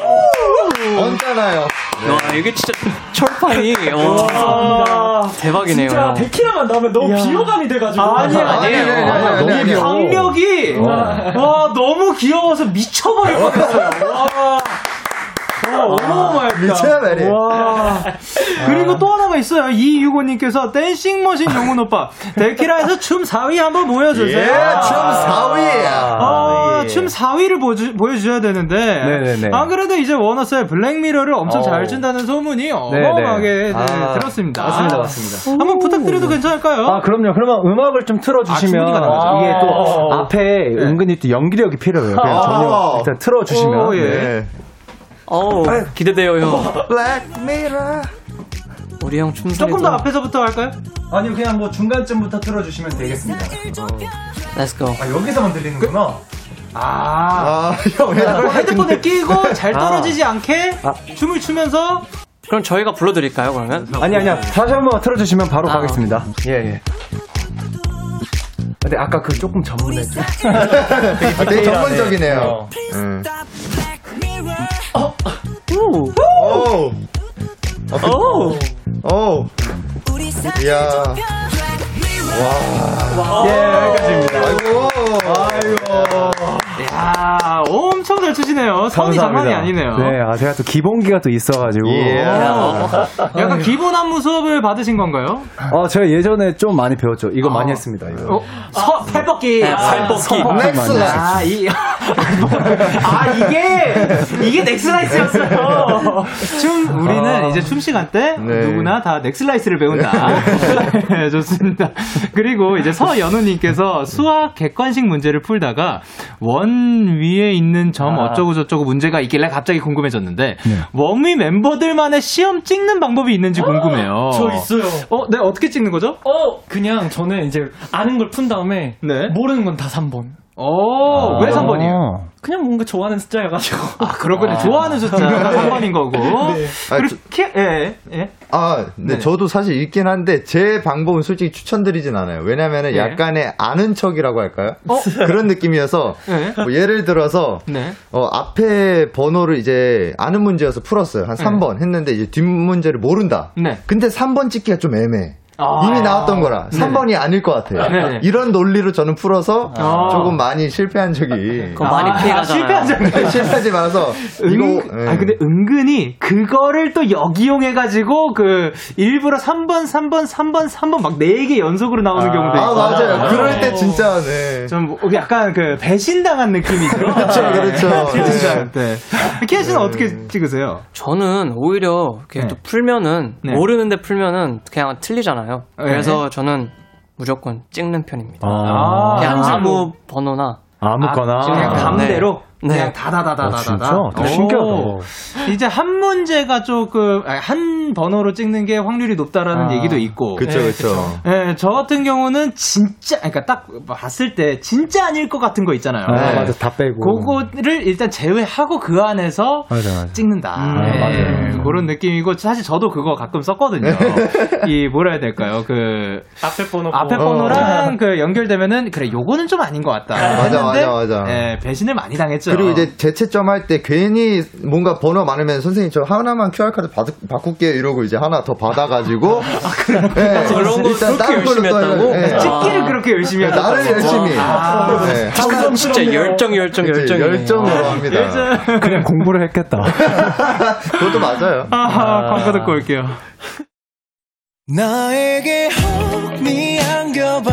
[SPEAKER 7] 언짢아요.
[SPEAKER 8] 와, 이게 진짜 철판이 와, 대박이네요.
[SPEAKER 5] 진짜 데키라만 나오면 너무 비호감이 돼가지고.
[SPEAKER 1] 아니야,
[SPEAKER 8] 아니에요.
[SPEAKER 7] 아니에요, 아니에요,
[SPEAKER 1] 너무. 귀여워. 강력이 와 너무 귀여워서 미쳐버릴 뻔했어요. 와. 와, 어마어마했다.
[SPEAKER 7] 미쳐버리.
[SPEAKER 1] 와. 그리고 또 하나가 있어요. 이유고님께서 댄싱 머신 용훈 오빠. 데키라에서 춤 4위 한번 보여주세요.
[SPEAKER 7] 예, 춤 4위.
[SPEAKER 1] 아, 춤 4위를 보여주, 보여주셔야 되는데.
[SPEAKER 4] 네네네.
[SPEAKER 1] 안 그래도 이제 원어스의 블랙미러를 엄청
[SPEAKER 4] 어.
[SPEAKER 1] 잘 춘다는 소문이 어마어마하게 네,
[SPEAKER 4] 아,
[SPEAKER 1] 들었습니다.
[SPEAKER 4] 맞습니다, 맞습니다.
[SPEAKER 1] 한번 부탁드려도 괜찮을까요?
[SPEAKER 4] 아, 그럼요. 그러면 음악을 좀
[SPEAKER 1] 아,
[SPEAKER 4] 틀어주시면
[SPEAKER 1] 가능하죠.
[SPEAKER 4] 이게 또
[SPEAKER 1] 어.
[SPEAKER 4] 앞에 은근히 또 연기력이 필요해요. 그냥
[SPEAKER 7] 아.
[SPEAKER 4] 전혀 일단 틀어주시면.
[SPEAKER 1] 오, 예.
[SPEAKER 7] 네.
[SPEAKER 8] 어우, 기대돼요, 형.
[SPEAKER 7] Black Mirror.
[SPEAKER 8] 우리 형 춤소리.
[SPEAKER 1] 조금 더 앞에서부터 할까요?
[SPEAKER 4] 아니요, 그냥 뭐 중간쯤부터 틀어주시면 되겠습니다.
[SPEAKER 8] Let's go.
[SPEAKER 4] 아, 여기서만 들리는구나.
[SPEAKER 1] 아.
[SPEAKER 7] 아, 형,
[SPEAKER 1] 뭐 헤드폰을 끼고 잘 떨어지지 않게
[SPEAKER 4] 아.
[SPEAKER 1] 춤을 추면서
[SPEAKER 8] 그럼 저희가 불러드릴까요, 그러면?
[SPEAKER 4] 아니, 아니야. 다시 한번 틀어주시면 바로
[SPEAKER 8] 아,
[SPEAKER 4] 가겠습니다. 예, 예. 근데 아까 그 조금 전문했죠?
[SPEAKER 7] 아, 되게 전문적이네요. 응. 오. 오. 오. 오. 이야. 와.
[SPEAKER 4] 예, 여기까지입니다.
[SPEAKER 7] 아이고.
[SPEAKER 1] 야, 온 엄청 잘 추시네요. 성이 장난이 아니네요.
[SPEAKER 4] 네, 아 제가 또 기본기가 또 있어가지고.
[SPEAKER 7] 예.
[SPEAKER 1] 약간 기본 안무 수업을 받으신 건가요?
[SPEAKER 4] 어, 제가 예전에 좀 많이 배웠죠. 이거 많이 했습니다. 이거.
[SPEAKER 1] 어, 서, 팔벗기.
[SPEAKER 6] 팔벗기.
[SPEAKER 7] 넥슬라이스.
[SPEAKER 1] 아, 이, 아, 이게, 이게 넥슬라이스였어요. 춤, 우리는 이제 춤 시간 때
[SPEAKER 7] 네.
[SPEAKER 1] 누구나 다 넥슬라이스를 배운다. 네, 좋습니다. 그리고 이제 서연우님께서 수학 객관식 문제를 풀다가 원 위에 있는 점 어쩌고 저쩌고 문제가 있길래 갑자기 궁금해졌는데 원미 멤버들만의 시험 찍는 방법이 있는지 궁금해요.
[SPEAKER 5] 저 있어요.
[SPEAKER 1] 어, 네, 어떻게 찍는 거죠?
[SPEAKER 5] 어, 그냥 저는 이제 아는 걸 푼 다음에
[SPEAKER 1] 네.
[SPEAKER 5] 모르는 건 다 3번.
[SPEAKER 1] 오, 왜 3번이에요?
[SPEAKER 5] 그냥 뭔가 좋아하는 숫자여가지고.
[SPEAKER 1] 아, 그렇군요. 좋아하는 숫자가 3번인 거고.
[SPEAKER 7] 아,
[SPEAKER 1] 그리고 키, 예, 예.
[SPEAKER 7] 아, 네,
[SPEAKER 1] 네네.
[SPEAKER 7] 저도 사실 있긴 한데 제 방법은 솔직히 추천드리진 않아요. 왜냐면은
[SPEAKER 1] 네.
[SPEAKER 7] 약간의 아는 척이라고 할까요? 그런 느낌이어서
[SPEAKER 1] 네.
[SPEAKER 7] 뭐 예를 들어서
[SPEAKER 1] 네.
[SPEAKER 7] 어, 앞에 번호를 이제 아는 문제여서 풀었어요. 한 3번 했는데 이제 뒷 문제를 모른다.
[SPEAKER 1] 네.
[SPEAKER 7] 근데 3번 찍기가 좀 애매해.
[SPEAKER 1] 아.
[SPEAKER 7] 이미 나왔던 거라 3번이 아닐 것 같아요.
[SPEAKER 1] 네네.
[SPEAKER 7] 이런 논리로 저는 풀어서
[SPEAKER 1] 아.
[SPEAKER 7] 조금 많이 실패한 적이
[SPEAKER 8] 그거 많이 피해가잖아요.
[SPEAKER 1] 실패한 적이
[SPEAKER 7] 실패하지 말아서 이거
[SPEAKER 1] 은,
[SPEAKER 7] 예.
[SPEAKER 1] 아 근데 은근히 그거를 또 역이용해 가지고 그 일부러 3번, 3번, 3번, 3번 막 4개 연속으로 나오는 경우도
[SPEAKER 7] 아
[SPEAKER 1] 있고.
[SPEAKER 7] 맞아요. 그럴 때 진짜 네.
[SPEAKER 1] 좀 뭐- 약간 그 배신당한 느낌이죠.
[SPEAKER 7] 그렇죠, 그렇죠.
[SPEAKER 1] 진짜. 네. 키아 씨는 어떻게 찍으세요?
[SPEAKER 8] 저는 오히려 이렇게
[SPEAKER 1] 네.
[SPEAKER 8] 또 풀면은
[SPEAKER 1] 네.
[SPEAKER 8] 모르는데 풀면은 그냥 틀리잖아요.
[SPEAKER 1] 네.
[SPEAKER 8] 그래서 저는 무조건 찍는 편입니다.
[SPEAKER 4] 아,
[SPEAKER 8] 그냥
[SPEAKER 1] 한줄로.
[SPEAKER 8] 아무 번호나
[SPEAKER 4] 아무거나.
[SPEAKER 1] 그냥 감대로
[SPEAKER 8] 네.
[SPEAKER 1] 그냥
[SPEAKER 8] 네.
[SPEAKER 1] 다다다다다다.
[SPEAKER 4] 어, 신기하다.
[SPEAKER 1] 이제 한 문제가 조금 아니, 한 번호로 찍는 게 확률이 높다라는
[SPEAKER 4] 아,
[SPEAKER 1] 얘기도 있고.
[SPEAKER 7] 그쵸, 그쵸.
[SPEAKER 1] 예, 저 같은 경우는 진짜, 그러니까 딱 봤을 때 진짜 아닐 것 같은 거 있잖아요.
[SPEAKER 4] 아,
[SPEAKER 1] 예.
[SPEAKER 4] 맞아. 다 빼고.
[SPEAKER 1] 그거를 일단 제외하고 그 안에서
[SPEAKER 4] 맞아, 맞아.
[SPEAKER 1] 찍는다.
[SPEAKER 4] 음,
[SPEAKER 1] 예,
[SPEAKER 4] 맞아요.
[SPEAKER 1] 그런 느낌이고 사실 저도 그거 가끔 썼거든요. 이 뭐라 해야 될까요? 그
[SPEAKER 5] 앞에 번호.
[SPEAKER 1] 앞에. 번호랑 그 연결되면은 그래 요거는 좀 아닌 것 같다.
[SPEAKER 7] 맞아,
[SPEAKER 1] 했는데,
[SPEAKER 7] 맞아, 맞아.
[SPEAKER 1] 예, 배신을 많이 당했죠.
[SPEAKER 7] 그리고 이제 재채점 할 때 괜히 뭔가 번호 많으면 선생님 저 하나만 QR카드 받, 바꿀게요 이러고 이제 하나 더 받아가지고 네,
[SPEAKER 8] 그런 거
[SPEAKER 7] 일단
[SPEAKER 8] 그렇게
[SPEAKER 7] 다른 걸로
[SPEAKER 8] 열심히. 했다고?
[SPEAKER 7] 네.
[SPEAKER 1] 찍기를 그렇게 열심히 하죠.
[SPEAKER 7] 나를 열심히
[SPEAKER 1] 아,
[SPEAKER 7] 네.
[SPEAKER 8] 진짜, 진짜 열정 열정
[SPEAKER 7] 그치,
[SPEAKER 8] 열정
[SPEAKER 7] 열정으로 합니다.
[SPEAKER 4] 그냥 공부를 했겠다.
[SPEAKER 7] 그것도 맞아요.
[SPEAKER 1] 아하, 광고 듣고 올게요.
[SPEAKER 2] 나에게 혹 미 안겨봐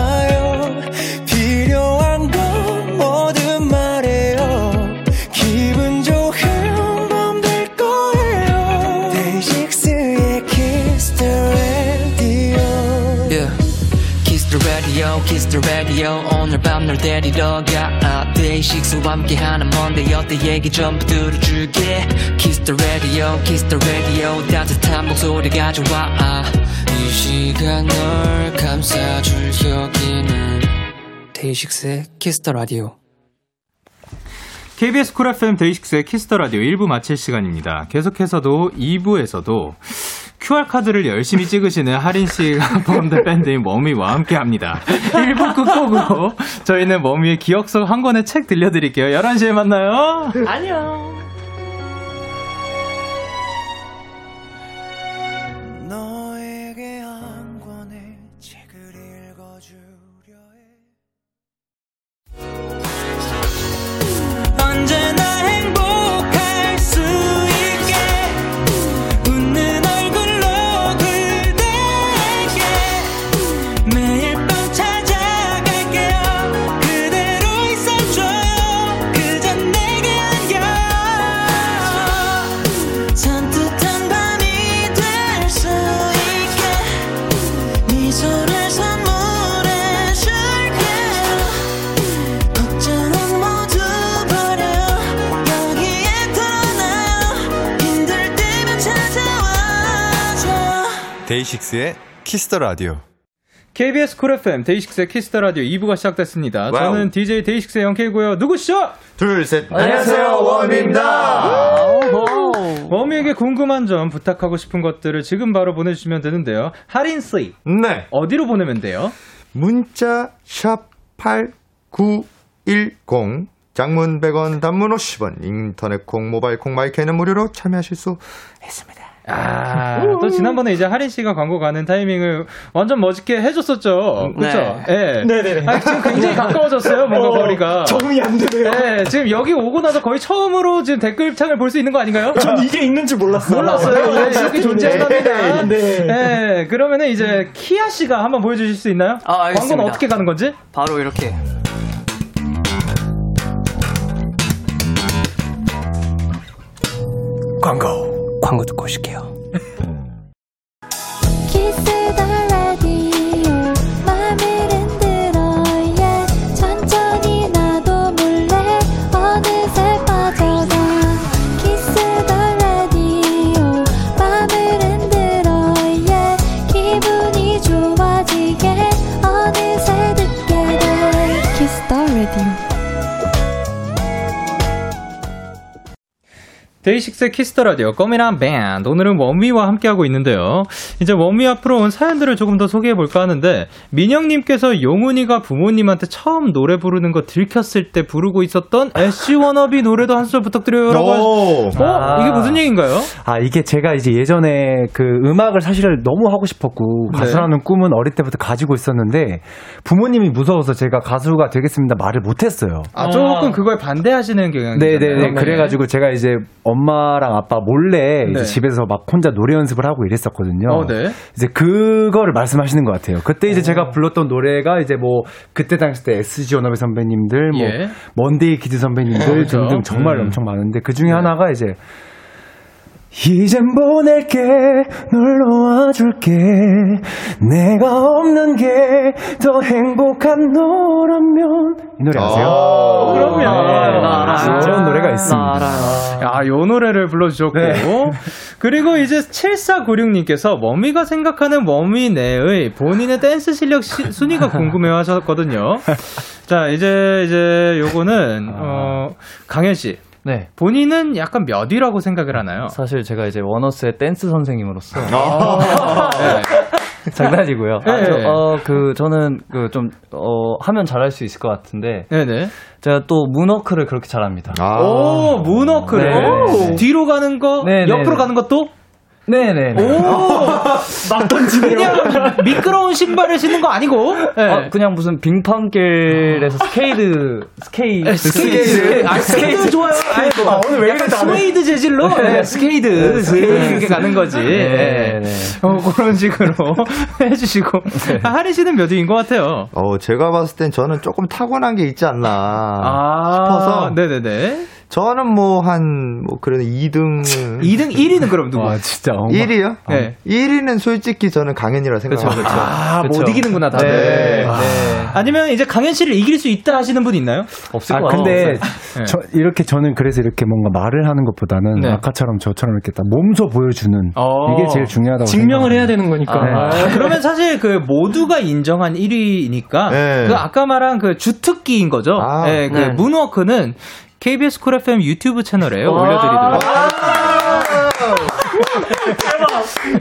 [SPEAKER 2] the radio.
[SPEAKER 9] 오늘 밤 널 데리러 가. 데이식스와 함께하는 뭔들 어때 얘기 전부 들어줄게. Kiss the radio, kiss the radio. 따뜻한 목소리 가져와. 이 시간 널 감싸줄 여기는 데이식스의 Kiss the radio.
[SPEAKER 1] KBS 쿨 FM 데이식스의 키스 더 라디오 1부 마칠 시간입니다. 계속해서도 2부에서도 QR코드를 열심히 찍으시는 하린 씨가 포함된 밴드인 원위와 함께 합니다. 1부 끝곡으로 저희는 머미의 기억 속 한 권의 책 들려드릴게요. 11시에 만나요.
[SPEAKER 5] 안녕.
[SPEAKER 2] 너에게 한 권의 책을 읽어주려
[SPEAKER 10] 데이식스의 키스 더 라디오.
[SPEAKER 1] KBS 쿨 FM 데이식스의 키스 더 라디오 2부가 시작됐습니다.
[SPEAKER 7] 와우.
[SPEAKER 1] 저는 DJ 데이식스의 영케이고요. 누구시죠?
[SPEAKER 7] 둘, 셋. 안녕하세요, 원위입니다.
[SPEAKER 1] 원위에게 궁금한 점 부탁하고 싶은 것들을 지금 바로 보내주시면 되는데요. 하린 씨
[SPEAKER 7] 네.
[SPEAKER 1] 어디로 보내면 돼요?
[SPEAKER 7] 문자 샵 8910 장문 100원 단문 50원 인터넷 콩 모바일 콩 마이케이는 무료로 참여하실 수 있습니다.
[SPEAKER 1] 아, 또 지난번에 이제 하린 씨가 광고 가는 타이밍을 완전 멋있게 해줬었죠. 그렇죠? 예.
[SPEAKER 5] 네네네.
[SPEAKER 1] 아, 지금 굉장히 가까워졌어요. 뭔가
[SPEAKER 5] 어,
[SPEAKER 1] 거리가.
[SPEAKER 5] 적응이 안 되네요.
[SPEAKER 1] 네, 지금 여기 오고 나서 거의 처음으로 지금 댓글창을 볼 수 있는 거 아닌가요?
[SPEAKER 5] 전 이게 있는 줄 몰랐어요.
[SPEAKER 1] 몰랐어요. 네, 이렇게 존재합니다.
[SPEAKER 5] 네.
[SPEAKER 1] 네, 그러면은 이제 키아 씨가 한번 보여주실 수 있나요?
[SPEAKER 8] 아, 알겠습니다.
[SPEAKER 1] 광고는 어떻게 가는 건지?
[SPEAKER 8] 바로 이렇게.
[SPEAKER 2] 광고.
[SPEAKER 8] 광고 듣고 오실게요.
[SPEAKER 1] DAY6의 Kiss the Radio 껌이랑 밴드 오늘은 원위와 함께하고 있는데요. 이제 원위 앞으로 온 사연들을 조금 더 소개해 볼까 하는데 민영님께서 용훈이가 부모님한테 처음 노래 부르는 거 들켰을 때 부르고 있었던 SG Wannabe 노래도 한 소절 부탁드려요라고.
[SPEAKER 7] 오.
[SPEAKER 1] 하셨- 어 이게 무슨 얘기인가요?
[SPEAKER 4] 아, 이게 제가 이제 예전에 그 음악을 사실 너무 하고 싶었고,
[SPEAKER 1] 네.
[SPEAKER 4] 가수라는 꿈은 어릴 때부터 가지고 있었는데, 부모님이 무서워서 제가 가수가 되겠습니다 말을 못했어요.
[SPEAKER 1] 아 조금 그거에 반대하시는 경향이
[SPEAKER 4] 네네네. 그래가지고 제가 이제 엄마랑 아빠 몰래 이제
[SPEAKER 1] 네.
[SPEAKER 4] 집에서 막 혼자 노래 연습을 하고 이랬었거든요.
[SPEAKER 1] 어, 네.
[SPEAKER 4] 이제 그거를 말씀하시는 것 같아요. 그때 이제 제가 불렀던 노래가 이제 뭐 그때 당시 때 SG Wannabe 선배님들, 뭐
[SPEAKER 1] 예.
[SPEAKER 4] Monday Kiz 선배님들
[SPEAKER 1] 그렇죠.
[SPEAKER 4] 등등 정말
[SPEAKER 1] 음.
[SPEAKER 4] 엄청 많은데 그 중에 하나가 이제 이젠 보낼게 널 놓아줄게 내가 없는 게 더 행복한 너라면 이 노래 아세요?
[SPEAKER 1] 아, 그럼요.
[SPEAKER 4] 네.
[SPEAKER 1] 나 알아요.
[SPEAKER 4] 그런 노래가 있습니다.
[SPEAKER 1] 야, 요 노래를 불러주셨고.
[SPEAKER 4] 네.
[SPEAKER 1] 그리고 이제 7496님께서 원위가 생각하는 원위 내의 본인의 댄스 실력 시- 순위가 궁금해 하셨거든요. 자, 이제, 이제 요거는, 어, 강현씨.
[SPEAKER 6] 네.
[SPEAKER 1] 본인은 약간 몇 위라고 생각을 하나요?
[SPEAKER 6] 사실 제가 이제 원어스의 댄스 선생님으로서
[SPEAKER 1] 네.
[SPEAKER 6] 장난이고요. 아,
[SPEAKER 1] 네.
[SPEAKER 6] 저, 어, 그, 저는, 그, 좀, 어, 하면 잘할 수 있을 것 같은데.
[SPEAKER 1] 네네.
[SPEAKER 6] 제가 또 moonwalk를 그렇게 잘합니다.
[SPEAKER 7] 아.
[SPEAKER 1] 오, moonwalk를.
[SPEAKER 6] 네.
[SPEAKER 1] 뒤로 가는 거,
[SPEAKER 6] 네, 네,
[SPEAKER 1] 옆으로
[SPEAKER 6] 네.
[SPEAKER 1] 가는 것도?
[SPEAKER 6] 네네.
[SPEAKER 1] 오! 막 던지네요. 그냥 미끄러운 신발을 신는 거 아니고. 네.
[SPEAKER 6] 아, 그냥 무슨 빙판길에서 스케이트, 스케이트.
[SPEAKER 1] 스케이트. 아, 스케이트 좋아요. 아니, 뭐, 오늘 왜 이래 스웨이드 재질로 네, 스케이트. 이렇게 가는 거지. 네.
[SPEAKER 6] 네.
[SPEAKER 1] 어, 그런 식으로 해주시고. 아, 하리 씨는 몇 위인 것 같아요?
[SPEAKER 7] 어, 제가 봤을 땐 저는 조금 타고난 게 있지 않나
[SPEAKER 1] 아,
[SPEAKER 7] 싶어서
[SPEAKER 1] 네네네.
[SPEAKER 7] 저는 뭐 한 뭐 그런 2등
[SPEAKER 1] 2등, 1위는 그럼 누구?
[SPEAKER 4] 아, 진짜. 엉망.
[SPEAKER 7] 1위요?
[SPEAKER 1] 네.
[SPEAKER 7] 1위는 솔직히 저는 강현이라 생각합니다.
[SPEAKER 1] 아, 못
[SPEAKER 6] 그쵸.
[SPEAKER 1] 이기는구나, 다들.
[SPEAKER 7] 네.
[SPEAKER 1] 네. 아니면 이제 강현 씨를 이길 수 있다 하시는 분 있나요?
[SPEAKER 6] 없을
[SPEAKER 4] 아,
[SPEAKER 6] 것 같아요.
[SPEAKER 4] 근데
[SPEAKER 1] 네.
[SPEAKER 4] 저, 이렇게 저는 그래서 이렇게 뭔가 말을 하는 것보다는
[SPEAKER 1] 네.
[SPEAKER 4] 아까처럼 저처럼 이렇게 딱 몸소 보여주는
[SPEAKER 1] 어.
[SPEAKER 4] 이게 제일 중요하다고
[SPEAKER 5] 증명을
[SPEAKER 4] 생각합니다.
[SPEAKER 5] 해야 되는 거니까.
[SPEAKER 4] 네.
[SPEAKER 1] 아, 그러면 사실 그 모두가 인정한 1위니까
[SPEAKER 7] 네.
[SPEAKER 1] 그 아까 말한 그 주특기인 거죠.
[SPEAKER 7] 아,
[SPEAKER 1] 네, 그
[SPEAKER 8] 네.
[SPEAKER 1] 문워크는 KBS 쿨 FM 유튜브 채널에 올려드리도록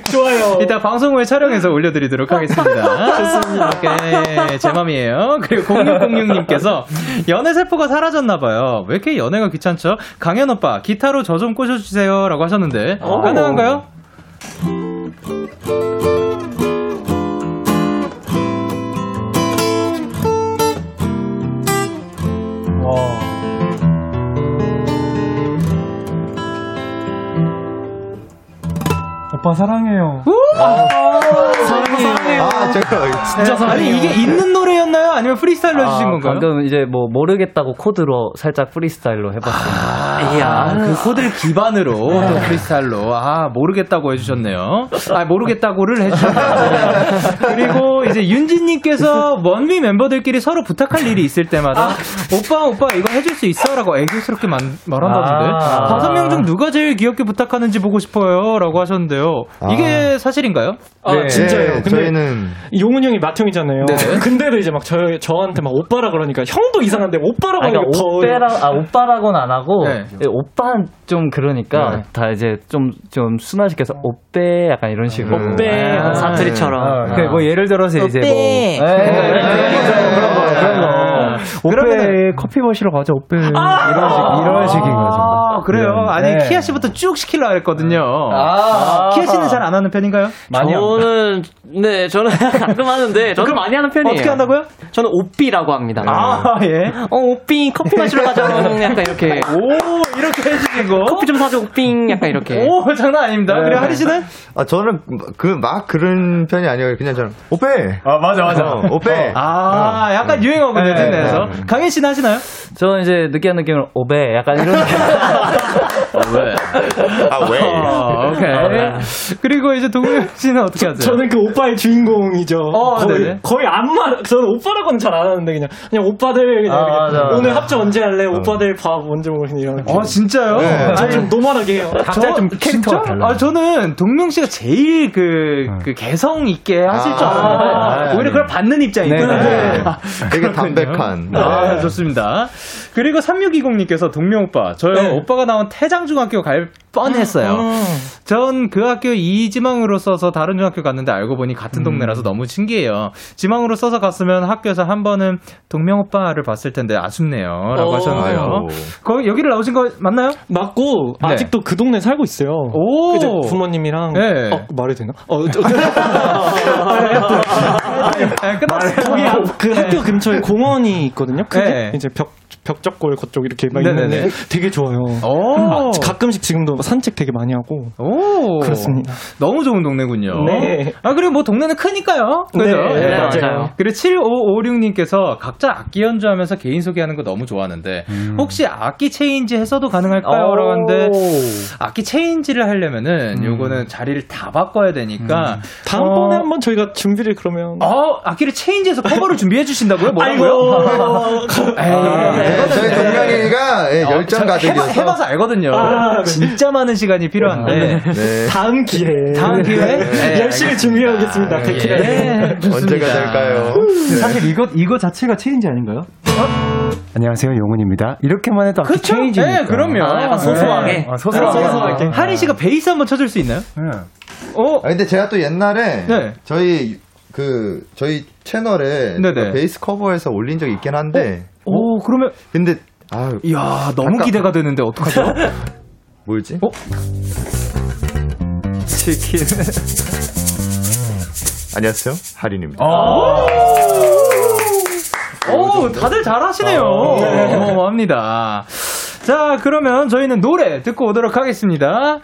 [SPEAKER 5] 좋아요.
[SPEAKER 1] 이따 방송 후에 촬영해서 올려드리도록 하겠습니다. 좋습니다. 오케이. 제 맘이에요. 그리고 0606님께서 연애세포가 사라졌나봐요. 왜 이렇게 연애가 귀찮죠? 강현 오빠, 기타로 저좀 꼬셔주세요. 라고 하셨는데, 가능한가요?
[SPEAKER 4] 오빠 사랑해요.
[SPEAKER 1] 사랑해요.
[SPEAKER 7] 아, 제가
[SPEAKER 1] 진짜 사랑해요. 아니, 이게 있는 노래였나요? 아니면 프리스타일로 해주신
[SPEAKER 6] 아,
[SPEAKER 1] 건가요?
[SPEAKER 6] 방금 이제 뭐 모르겠다고 코드로 살짝 프리스타일로 해봤습니다.
[SPEAKER 1] 이야, 그 코드를 기반으로 또 프리스타일로 아 모르겠다고 해주셨네요. 아 모르겠다고를 해주셨네요. 그리고 이제 윤진님께서 원미 멤버들끼리 서로 부탁할 일이 있을 때마다 오빠 오빠 이거 해줄 수 있어 라고 애교스럽게 말, 말한다던데
[SPEAKER 6] 아.
[SPEAKER 1] 다섯 명 중 누가 제일 귀엽게 부탁하는지 보고 싶어요 라고 하셨는데요. 이게 사실인가요?
[SPEAKER 5] 아,
[SPEAKER 7] 네,
[SPEAKER 5] 진짜요.
[SPEAKER 7] 네,
[SPEAKER 5] 근데
[SPEAKER 7] 저희는
[SPEAKER 5] 용훈 형이 맏형이잖아요.
[SPEAKER 1] 네네.
[SPEAKER 5] 근데도 이제 막 저, 저한테 막 오빠라 그러니까 형도 이상한데 오빠라고
[SPEAKER 6] 아, 그러니까
[SPEAKER 5] 하니까 더.
[SPEAKER 6] 오빠라, 아, 오빠라고는 안 하고,
[SPEAKER 1] 네.
[SPEAKER 6] 예, 오빠는 좀 그러니까,
[SPEAKER 1] 네.
[SPEAKER 6] 다 이제 좀, 좀 순화시켜서, 오빼, 약간 이런 식으로.
[SPEAKER 5] 오빼.
[SPEAKER 6] 아,
[SPEAKER 8] 사투리처럼.
[SPEAKER 4] 어, 뭐 예를 들어서 이제 뭐
[SPEAKER 1] 오빼.
[SPEAKER 4] 예, 그런 거 그런 거.
[SPEAKER 1] 그러면은-
[SPEAKER 4] 커피 마시러 가자 오페 이런 식 이런 식인 거죠.
[SPEAKER 1] 아, 그래요? 아니,
[SPEAKER 11] 네.
[SPEAKER 1] 키아 씨부터 쭉 시키려고 했거든요.
[SPEAKER 6] 아.
[SPEAKER 1] 키아 씨는 잘 안 하는 편인가요?
[SPEAKER 8] 저는 네 저는 가끔 하는데 저는 많이 하는 편이에요.
[SPEAKER 1] 어떻게 한다고요?
[SPEAKER 8] 저는 오삐라고 합니다.
[SPEAKER 1] 아, 예.
[SPEAKER 8] 어 오삐 커피 마시러 가자. 약간 이렇게.
[SPEAKER 1] 오, 이렇게 해주시고.
[SPEAKER 8] 커피 좀 사줘 오삥 약간 이렇게.
[SPEAKER 1] 오, 장난 아닙니다. 그리고 하리 씨는?
[SPEAKER 7] 아, 저는 그 막 그런 편이 아니에요. 그냥 저는 오페.
[SPEAKER 11] 아, 맞아, 맞아.
[SPEAKER 7] 어, 오페.
[SPEAKER 1] 아, 약간 유행어군요,
[SPEAKER 11] 네,
[SPEAKER 1] 내에서 강현 씨는 하시나요?
[SPEAKER 6] 저는 이제 느끼한 느낌으로 오베 약간 이런 느낌.
[SPEAKER 7] 아, 왜?
[SPEAKER 1] 어, 오케이. 그리고 이제 동현 씨는 어떻게 하세요?
[SPEAKER 5] 저는 그 오빠의 주인공이죠.
[SPEAKER 1] 어,
[SPEAKER 5] 거의,
[SPEAKER 1] 네네.
[SPEAKER 5] 거의 안 말, 저는 오빠라고는 잘 안 하는데, 그냥, 그냥 오빠들, 그냥,
[SPEAKER 6] 아,
[SPEAKER 5] 그냥
[SPEAKER 6] 맞아, 맞아.
[SPEAKER 5] 오늘 합주 언제 할래? 오빠들 밥 언제 먹으니? 이런.
[SPEAKER 1] 어, 진짜요?
[SPEAKER 7] 네.
[SPEAKER 5] 저 좀 노멀하게 해요.
[SPEAKER 6] 각자 좀 캐릭터가
[SPEAKER 1] 진짜?
[SPEAKER 6] 달라요.
[SPEAKER 1] 아, 저는 동명 씨가 제일 그, 그 개성 있게 하실 줄
[SPEAKER 7] 아,
[SPEAKER 1] 알았는데,
[SPEAKER 7] 아,
[SPEAKER 1] 오히려 그걸 받는 입장이구나.
[SPEAKER 6] 네, 네.
[SPEAKER 1] 아,
[SPEAKER 7] 되게. 담백한.
[SPEAKER 1] 아, 좋습니다. 그리고 3620님께서 동명 오빠, 저요, 오빠가 나온 태장중학교 갈 뻔했어요. 전 그 학교 이지망으로 써서 다른 중학교 갔는데 알고 보니 같은 동네라서 너무 신기해요. 지망으로 써서 갔으면 학교에서 한 번은 동명 오빠를 봤을 텐데 아쉽네요. 라고
[SPEAKER 8] 어.
[SPEAKER 1] 하셨는데요. 거기, 여기를 나오신 거 맞나요?
[SPEAKER 5] 맞고,
[SPEAKER 1] 네.
[SPEAKER 5] 아직도 그 동네 살고 있어요.
[SPEAKER 1] 오.
[SPEAKER 5] 이제 부모님이랑.
[SPEAKER 1] 네.
[SPEAKER 5] 어, 말해도 되나? 어, 저,
[SPEAKER 1] 네, 끝났어요.
[SPEAKER 5] 거기 그 학교 근처에 공원이 있거든요. 크게
[SPEAKER 1] 네.
[SPEAKER 5] 이제 벽 벽적골 그쪽 이렇게 막
[SPEAKER 1] 네네네.
[SPEAKER 5] 있는데 되게 좋아요.
[SPEAKER 1] 오.
[SPEAKER 5] 아, 가끔씩 지금도 산책 되게 많이 하고
[SPEAKER 1] 오.
[SPEAKER 5] 그렇습니다.
[SPEAKER 1] 너무 좋은 동네군요.
[SPEAKER 5] 네.
[SPEAKER 1] 아, 그리고 뭐 동네는 크니까요. 그죠?
[SPEAKER 5] 네,
[SPEAKER 8] 네, 맞아요.
[SPEAKER 1] 그리고 7556님께서 각자 악기 연주하면서 개인 소개하는 거 너무 좋아하는데, 혹시 악기 체인지 해서도 가능할까요?
[SPEAKER 6] 오.
[SPEAKER 1] 라고 하는데, 악기 체인지를 하려면은 요거는 자리를 다 바꿔야 되니까,
[SPEAKER 5] 다음번에
[SPEAKER 1] 어,
[SPEAKER 5] 한번 저희가 준비를 그러면
[SPEAKER 1] 어, 악기를 체인지해서 커버를 준비해 주신다고요? 뭐라고요?
[SPEAKER 5] 아이고
[SPEAKER 1] 에이,
[SPEAKER 7] 저희 동명이가 예, 열정
[SPEAKER 1] 저
[SPEAKER 7] 가득이어서.
[SPEAKER 1] 해봐, 해봐서 알거든요. 진짜 많은 시간이 필요한데.
[SPEAKER 7] 네.
[SPEAKER 5] 다음 기회에
[SPEAKER 1] 다음 기회에? 네,
[SPEAKER 5] 열심히 준비하겠습니다.
[SPEAKER 1] 예.
[SPEAKER 5] 백희라.
[SPEAKER 1] 네.
[SPEAKER 7] 언제가 될까요?
[SPEAKER 11] 사실 이거, 이거 자체가 체인지 아닌가요? 안녕하세요, 용훈입니다. 이렇게만 해도 악기
[SPEAKER 1] 그쵸?
[SPEAKER 11] 체인지니까.
[SPEAKER 1] 네, 그럼요.
[SPEAKER 8] 아, 약간 소소하게.
[SPEAKER 11] 아, 소소하게.
[SPEAKER 1] 소소하게. 하린 씨가 베이스 한번 쳐줄 수 있나요?
[SPEAKER 11] 네.
[SPEAKER 1] 어?
[SPEAKER 7] 아, 근데 제가 또 옛날에
[SPEAKER 1] 네.
[SPEAKER 7] 저희 그 저희 채널에
[SPEAKER 1] 네네.
[SPEAKER 7] 그 베이스 커버해서 올린 적이 있긴 한데
[SPEAKER 1] 오, 그러면
[SPEAKER 7] 근데 아
[SPEAKER 1] 이야, 너무
[SPEAKER 7] 아까-
[SPEAKER 1] 기대가 되는데 어떡하죠?
[SPEAKER 7] 뭐였지?
[SPEAKER 1] 어?
[SPEAKER 6] 치킨.
[SPEAKER 7] 안녕하세요 하린입니다.
[SPEAKER 1] 오, 다들 잘하시네요. 어마어마합니다. 자, 그러면 저희는 노래 듣고 오도록 하겠습니다.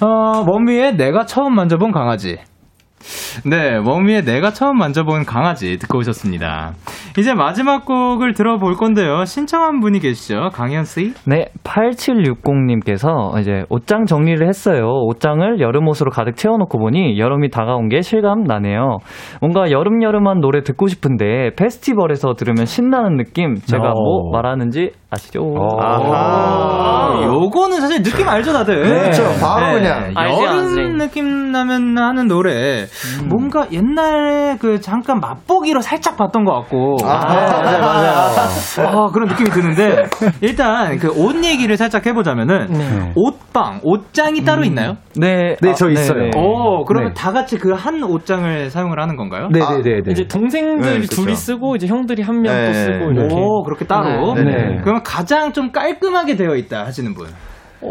[SPEAKER 1] 어, 원미의 내가 처음 만져본 강아지. 네, 원미의 내가 처음 만져본 강아지 듣고 오셨습니다. 이제 마지막 곡을 들어볼 건데요. 신청한 분이 계시죠? 강현씨?
[SPEAKER 6] 네, 8760님께서 이제 옷장 정리를 했어요. 옷장을 여름 옷으로 가득 채워놓고 보니 여름이 다가온 게 실감 나네요. 뭔가 여름여름한 노래 듣고 싶은데 페스티벌에서 들으면 신나는 느낌 제가
[SPEAKER 11] 어.
[SPEAKER 6] 뭐 말하는지 아시죠?
[SPEAKER 1] 아, 요거는 사실 느낌 알죠, 다들?
[SPEAKER 7] 네. 그렇죠. 바로 그냥.
[SPEAKER 8] 알지,
[SPEAKER 1] 여름. 느낌 나면 하는 노래. 뭔가 옛날에 그 잠깐 맛보기로 살짝 봤던 것 같고.
[SPEAKER 7] 아, 맞아요, 맞아요.
[SPEAKER 1] 아, 그런 느낌이 드는데, 일단 그 옷 얘기를 살짝 해보자면은,
[SPEAKER 5] 네.
[SPEAKER 1] 옷방, 옷장이 따로 있나요?
[SPEAKER 6] 네,
[SPEAKER 11] 네, 저 있어요.
[SPEAKER 1] 오, 그러면
[SPEAKER 11] 네.
[SPEAKER 1] 다 같이 그 한 옷장을 사용을 하는 건가요?
[SPEAKER 11] 네네네.
[SPEAKER 5] 이제 동생들이
[SPEAKER 7] 네.
[SPEAKER 5] 둘이 쓰고 이제 형들이 한 명또
[SPEAKER 7] 네.
[SPEAKER 5] 쓰고 이렇게.
[SPEAKER 1] 오, 그렇게 따로?
[SPEAKER 7] 네.
[SPEAKER 11] 네.
[SPEAKER 1] 그러면 가장 좀 깔끔하게 되어 있다 하시는 분.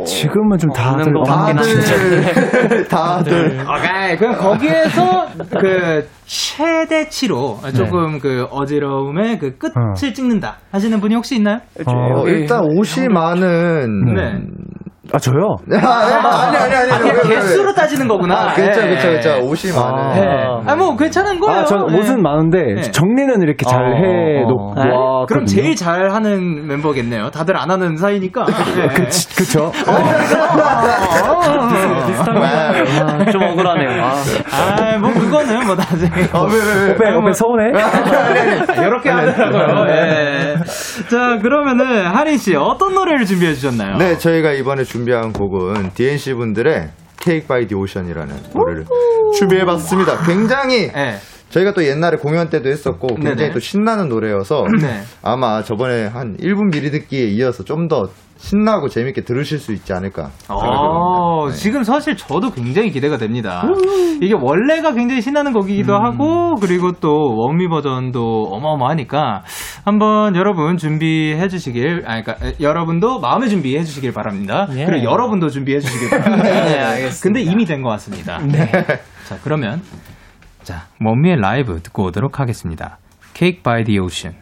[SPEAKER 11] 지금은 좀 다들
[SPEAKER 8] 같긴
[SPEAKER 7] 다들 다들
[SPEAKER 1] 오케이. 그럼 거기에서 그 최대치로 조금 그 어지러움의 그 끝을 찍는다 하시는 분이 혹시 있나요?
[SPEAKER 7] 어, 일단 옷이 많은
[SPEAKER 1] 네.
[SPEAKER 11] 아, 저요?
[SPEAKER 7] 아, 아니 아니 아니
[SPEAKER 1] 아,
[SPEAKER 7] 아니 왜, 왜, 왜.
[SPEAKER 1] 개수로 따지는 거구나.
[SPEAKER 7] 아, 그렇죠,
[SPEAKER 1] 예.
[SPEAKER 7] 그렇죠, 그렇죠. 옷이 많은.
[SPEAKER 1] 네. 아, 뭐 괜찮은 거예요.
[SPEAKER 11] 아, 전
[SPEAKER 1] 네.
[SPEAKER 11] 옷은 많은데
[SPEAKER 1] 네.
[SPEAKER 11] 정리는 이렇게 잘
[SPEAKER 6] 어,
[SPEAKER 11] 해놓고.
[SPEAKER 6] 네?
[SPEAKER 11] 와,
[SPEAKER 1] 그럼 제일 잘 하는 멤버겠네요. 다들 안 하는 사이니까. 네.
[SPEAKER 11] 그쵸.
[SPEAKER 6] 아, 좀 억울하네요. 아.
[SPEAKER 1] 아, 뭐 그거는 뭐 나중에.
[SPEAKER 7] 어, 왜, 왜, 왜.
[SPEAKER 11] 오빠, 오빠 서운해?
[SPEAKER 1] 이렇게 하더라고요. 예. 자, 그러면은 하린 씨 어떤 노래를 준비해 주셨나요?
[SPEAKER 7] 네, 저희가 이번에 준 비한 곡은 DNC 분들의 Cake by the Ocean이라는 노래를 준비해봤습니다. 굉장히
[SPEAKER 1] 네.
[SPEAKER 7] 저희가 또 옛날에 공연 때도 했었고 굉장히
[SPEAKER 1] 네네.
[SPEAKER 7] 또 신나는 노래여서
[SPEAKER 1] 네.
[SPEAKER 7] 아마 저번에 한 1분 미리 듣기에 이어서 좀 더 신나고 재밌게 들으실 수 있지 않을까.
[SPEAKER 1] 어,
[SPEAKER 7] 네.
[SPEAKER 1] 지금 사실 저도 굉장히 기대가 됩니다. 이게 원래가 굉장히 신나는 곡이기도
[SPEAKER 7] 음.
[SPEAKER 1] 하고, 그리고 또 원미 버전도 어마어마하니까, 한번 여러분 준비해 주시길, 아, 그러니까 에, 여러분도 마음의 준비해 주시길 바랍니다.
[SPEAKER 5] 예.
[SPEAKER 1] 그리고 여러분도 준비해 주시길 바랍니다.
[SPEAKER 8] 네, 알겠습니다.
[SPEAKER 1] 근데 이미 된 것 같습니다. 자, 그러면 자, 먼미의 라이브 듣고 오도록 하겠습니다. Cake by the Ocean.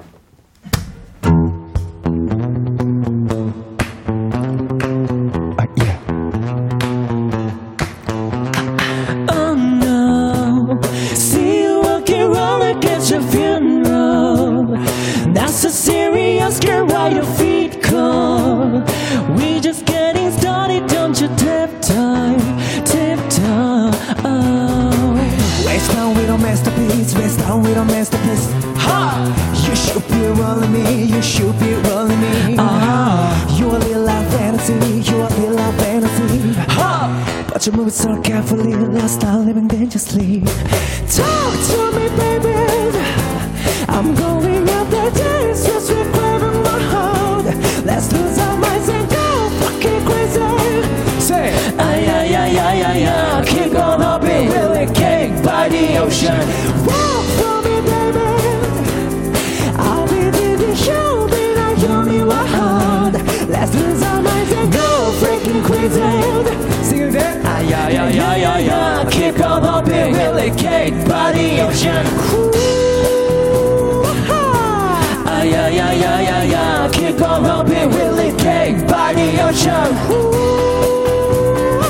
[SPEAKER 12] show. Ooh,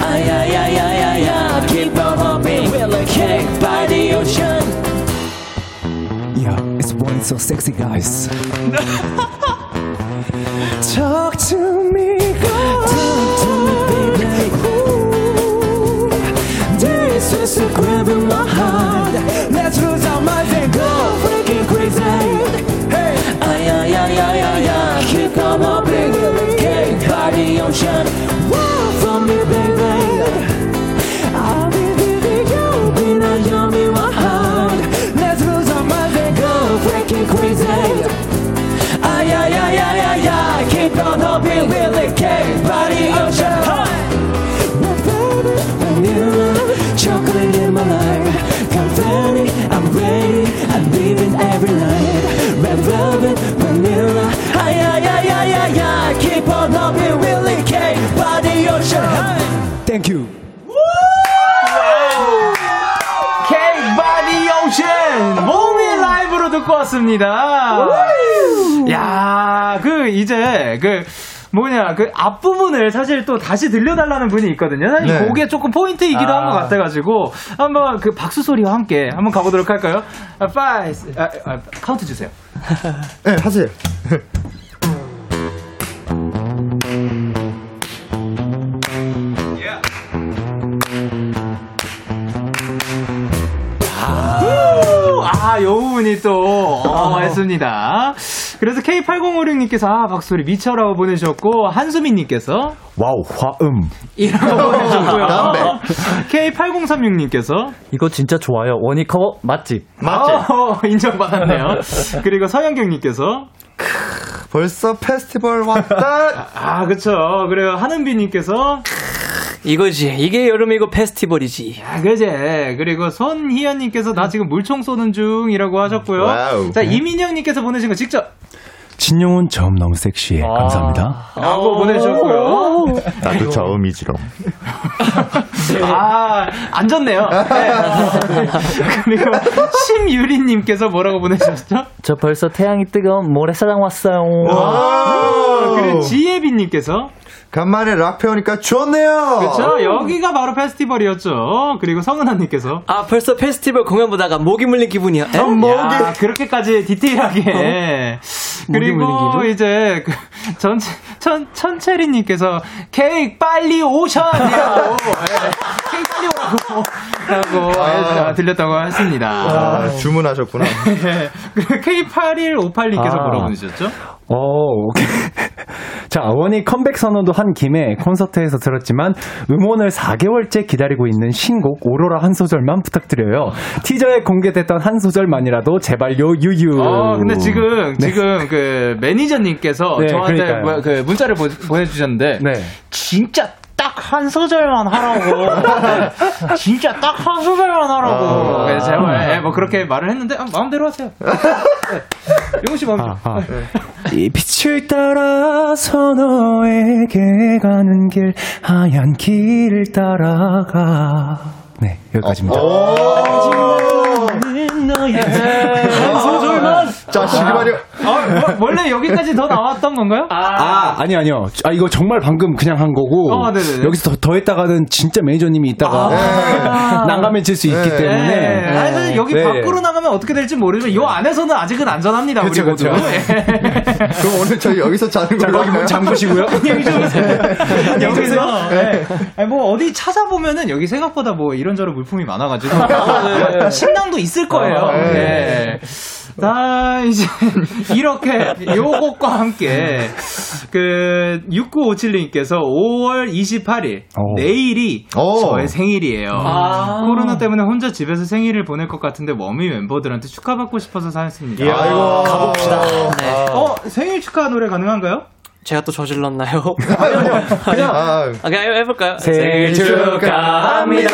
[SPEAKER 12] ah, yeah, yeah, yeah, yeah, yeah. Keep on hopping, we'll a cake by the ocean.
[SPEAKER 3] Yeah, it's one so sexy, guys.
[SPEAKER 1] 왔습니다. 야, 그, 이제, 그, 뭐냐, 그 앞부분을 사실 또 다시 들려달라는 분이 있거든요. 사실
[SPEAKER 7] 네.
[SPEAKER 1] 그게 조금 포인트이기도 한것
[SPEAKER 3] 아.
[SPEAKER 1] 같아가지고, 한번 그 박수 소리와 함께 한번 가보도록 할까요? 아, 파이, 아, 아, 카운트 주세요.
[SPEAKER 7] 네, 하세요.
[SPEAKER 1] 아, 요 부분이 또, 어, 했습니다. 그래서 K8056님께서, 아, 박수 소리 미쳐라고 보내주셨고, 한수민님께서,
[SPEAKER 4] 와우, 화음.
[SPEAKER 1] 이라고 보내주셨고요.
[SPEAKER 7] 담배.
[SPEAKER 1] K8036님께서,
[SPEAKER 6] 이거 진짜 좋아요. 원위 커버 맛집.
[SPEAKER 7] 맞지?
[SPEAKER 1] 어, 인정받았네요. 그리고 서영경님께서,
[SPEAKER 7] 벌써 페스티벌 왔다.
[SPEAKER 1] 아, 그쵸. 그리고 하은비님께서,
[SPEAKER 8] 이거지. 이게 여름이고 페스티벌이지.
[SPEAKER 1] 아, 그제. 그리고 손희연님께서, 나 지금 물총 쏘는 중이라고 하셨고요.
[SPEAKER 7] 와우.
[SPEAKER 1] 자, 이민영님께서 보내신 거 직접,
[SPEAKER 4] 진용훈 저음 너무 섹시해. 감사합니다.
[SPEAKER 1] 라고 보내주셨고요.
[SPEAKER 7] 나도 저음이지롱.
[SPEAKER 1] 아, 안 좋네요. 네. 그리고 심유리님께서 뭐라고 보내셨죠?
[SPEAKER 6] 저 벌써 태양이 뜨거운 모래사장 왔어요.
[SPEAKER 1] 아, 그리고 지혜빈님께서
[SPEAKER 7] 간만에 락 배우니까 좋네요.
[SPEAKER 1] 그렇죠. 여기가 바로 페스티벌이었죠. 그리고 성은아님께서
[SPEAKER 8] 아, 벌써 페스티벌 공연 보다가 목이 물린 기분이야. 에?
[SPEAKER 1] 야, 그렇게까지 디테일하게. 그리고
[SPEAKER 8] 물린
[SPEAKER 1] 이제 그 전체 천 천채리님께서 케이크 빨리 오션이라고 네, 케이크 빨리 오라고 라고
[SPEAKER 7] 아.
[SPEAKER 1] 들렸다고 했습니다.
[SPEAKER 7] 아, 주문하셨구나.
[SPEAKER 1] 네. 그리고 K8158님께서
[SPEAKER 4] 아.
[SPEAKER 1] 뭐라고 보내셨죠?
[SPEAKER 4] 어, 오케이. 자, 원이 컴백 선언도 한 김에 콘서트에서 들었지만 음원을 4개월째 기다리고 있는 신곡 오로라 한 소절만 부탁드려요. 티저에 공개됐던 한 소절만이라도 제발요 유유.
[SPEAKER 1] 어, 근데 지금,
[SPEAKER 4] 네.
[SPEAKER 1] 지금 그 매니저님께서
[SPEAKER 4] 네,
[SPEAKER 1] 저한테
[SPEAKER 4] 그러니까요.
[SPEAKER 1] 뭐- 그 문자를 보, 내주셨는데
[SPEAKER 4] 네.
[SPEAKER 1] 진짜 딱딱한 소절만 하라고. 진짜 딱 한 소절만 하라고.
[SPEAKER 7] 아.
[SPEAKER 1] 네, 제발 예, 뭐 그렇게 말을 했는데 아, 마음대로 하세요. 네. 용호 씨 마음대로. 네.
[SPEAKER 11] 이 빛을 따라서 너에게 가는 길 하얀 길을 따라가 네 여기까지입니다
[SPEAKER 1] 한 소절만.
[SPEAKER 7] 자, 시그마리오.
[SPEAKER 1] 아, 뭐, 원래 여기까지 더 나왔던 건가요?
[SPEAKER 11] 아, 아니 아니요 아 이거 정말 방금 그냥 한 거고
[SPEAKER 1] 어.
[SPEAKER 11] 여기서 더, 더 했다가는 진짜 매니저님이 있다가 난감해 질 수 있기 때문에
[SPEAKER 1] 네. 아니, 사실 여기
[SPEAKER 11] 네.
[SPEAKER 1] 밖으로 나가면 어떻게 될지 모르지만 이 안에서는 아직은 안전합니다.
[SPEAKER 11] 그쵸,
[SPEAKER 1] 우리 모두.
[SPEAKER 11] 그쵸.
[SPEAKER 1] 예.
[SPEAKER 7] 그럼 오늘 저희 여기서 자는
[SPEAKER 11] 자
[SPEAKER 7] 걸로
[SPEAKER 11] 문
[SPEAKER 7] 할까요?
[SPEAKER 11] 잠그시고요
[SPEAKER 1] 여기서 네. 아니, 뭐 어디 찾아보면은 여기 생각보다 뭐 이런저런 물품이 많아가지고 식당도 있을 거예요.
[SPEAKER 7] 아, 네.
[SPEAKER 1] 네. 자 이제 이렇게 요것과 함께 그 6957님께서 5월 28일
[SPEAKER 11] 오.
[SPEAKER 1] 내일이
[SPEAKER 7] 오.
[SPEAKER 1] 저의 생일이에요.
[SPEAKER 5] 아.
[SPEAKER 1] 코로나 때문에 혼자 집에서 생일을 보낼 것 같은데 워미 멤버들한테 축하받고 싶어서 사였습니다.
[SPEAKER 7] 아이고.
[SPEAKER 8] 가봅시다. 네.
[SPEAKER 1] 어 생일 축하 노래 가능한가요?
[SPEAKER 8] 제가 또 저질렀나요?
[SPEAKER 7] 그냥, 아,
[SPEAKER 8] 아, 그냥 해볼까요?
[SPEAKER 11] 생일 축하합니다.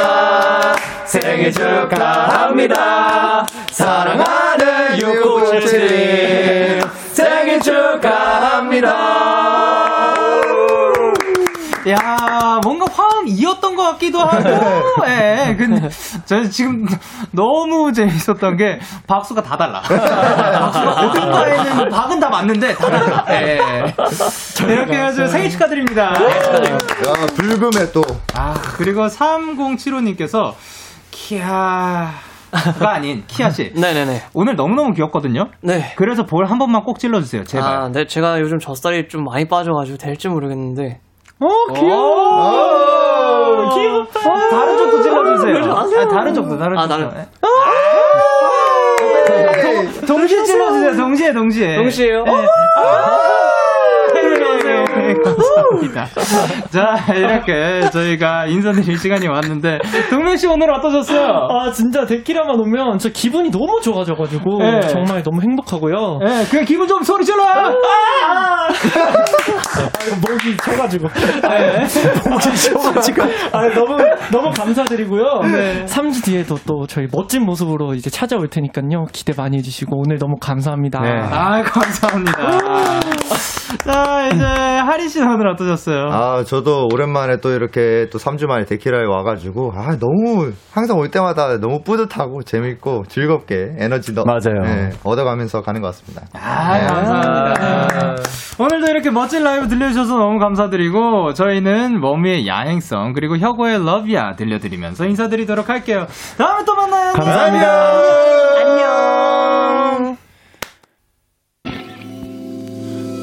[SPEAKER 11] 생일 축하합니다. 사랑하는 6977 생일 축하합니다.
[SPEAKER 1] 야, 뭔가 화 음 이었던 것 같기도 하고, 예, 근데, 저는 지금 너무 재밌었던 게, 박수가 다 달라. 박수가 어딘가에는 박은 다 맞는데, 다 달라. 예. 이렇게 해서 생일 축하드립니다.
[SPEAKER 7] 야, 불금에 또.
[SPEAKER 1] 아, 그리고 3075님께서, 키아가 아닌, 키아 씨.
[SPEAKER 8] 네네네.
[SPEAKER 1] 오늘 너무너무 귀엽거든요?
[SPEAKER 8] 네.
[SPEAKER 1] 그래서 볼 한 번만 꼭 찔러주세요, 제발.
[SPEAKER 8] 아, 네, 제가 요즘 젖살이 좀 많이 빠져가지고 될지 모르겠는데.
[SPEAKER 1] 어, 귀여워. 귀엽다. 다른 쪽도 찔러주세요. 아, 다른 쪽도, 다른
[SPEAKER 8] 아,
[SPEAKER 1] 쪽도.
[SPEAKER 8] 나는-
[SPEAKER 1] 동- 동시에 찔러주세요. 동시에, 동시에.
[SPEAKER 8] 동시에요?
[SPEAKER 1] 네. 네, 감사합니다. 자, 이렇게 저희가 인사드릴 시간이 왔는데, 동명 씨 오늘 어떠셨어요?
[SPEAKER 5] 아 진짜 데키라만 오면 저 기분이 너무 좋아져가지고
[SPEAKER 1] 네.
[SPEAKER 5] 정말 너무 행복하고요.
[SPEAKER 1] 네, 그 기분 좀 소리 질러!
[SPEAKER 5] 아, 목이 쳐가지고.
[SPEAKER 1] 네.
[SPEAKER 5] 목이 쳐가지고. 아, 너무, 너무 감사드리고요.
[SPEAKER 1] 네.
[SPEAKER 5] 3주 뒤에도 또 저희 멋진 모습으로 이제 찾아올 테니까요. 기대 많이 해주시고 오늘 너무 감사합니다.
[SPEAKER 11] 네.
[SPEAKER 1] 아, 감사합니다. 자, 이제 하리 씨는 오늘 어떠셨어요?
[SPEAKER 7] 아, 저도 오랜만에 또 이렇게 또 3주 만에 데키라에 와가지고, 아, 너무, 항상 올 때마다 너무 뿌듯하고 재밌고 즐겁게 에너지 너,
[SPEAKER 11] 맞아요.
[SPEAKER 7] 네, 얻어가면서 가는 것 같습니다.
[SPEAKER 1] 아, 감사합니다. 오늘도 이렇게 멋진 라이브 들려주셔서 너무 감사드리고, 저희는 머미의 야행성, 그리고 혁오의 러비야 들려드리면서 인사드리도록 할게요. 다음에 또 만나요.
[SPEAKER 11] 감사합니다.
[SPEAKER 1] 안녕.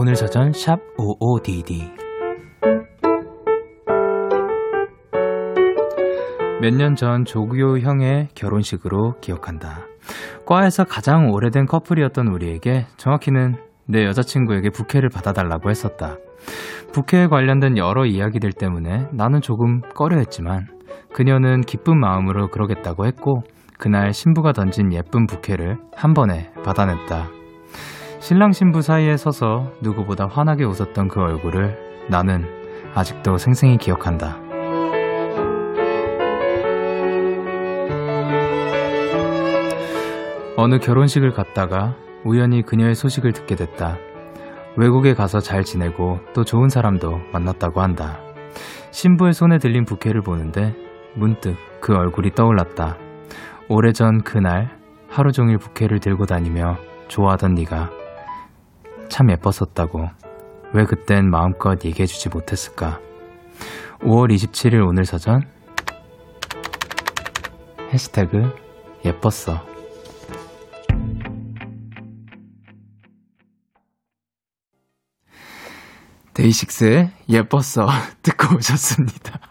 [SPEAKER 1] 오늘 사전 샵 55DD 몇 년 전 조규호 형의 결혼식으로 기억한다. 과에서 가장 오래된 커플이었던 우리에게 정확히는 내 여자친구에게 부케를 받아달라고 했었다. 부케에 관련된 여러 이야기들 때문에 나는 조금 꺼려했지만 그녀는 기쁜 마음으로 그러겠다고 했고 그날 신부가 던진 예쁜 부케를 한 번에 받아냈다. 신랑 신부 사이에 서서 누구보다 환하게 웃었던 그 얼굴을 나는 아직도 생생히 기억한다. 어느 결혼식을 갔다가 우연히 그녀의 소식을 듣게 됐다. 외국에 가서 잘 지내고 또 좋은 사람도 만났다고 한다. 신부의 손에 들린 부케를 보는데 문득 그 얼굴이 떠올랐다. 오래전 그날 하루 종일 부케를 들고 다니며 좋아하던 네가 참 예뻤었다고. 왜 그땐 마음껏 얘기해주지 못했을까? 5월 27일 오늘 사전 해시태그 예뻤어. 데이식스의 예뻤어 듣고 오셨습니다.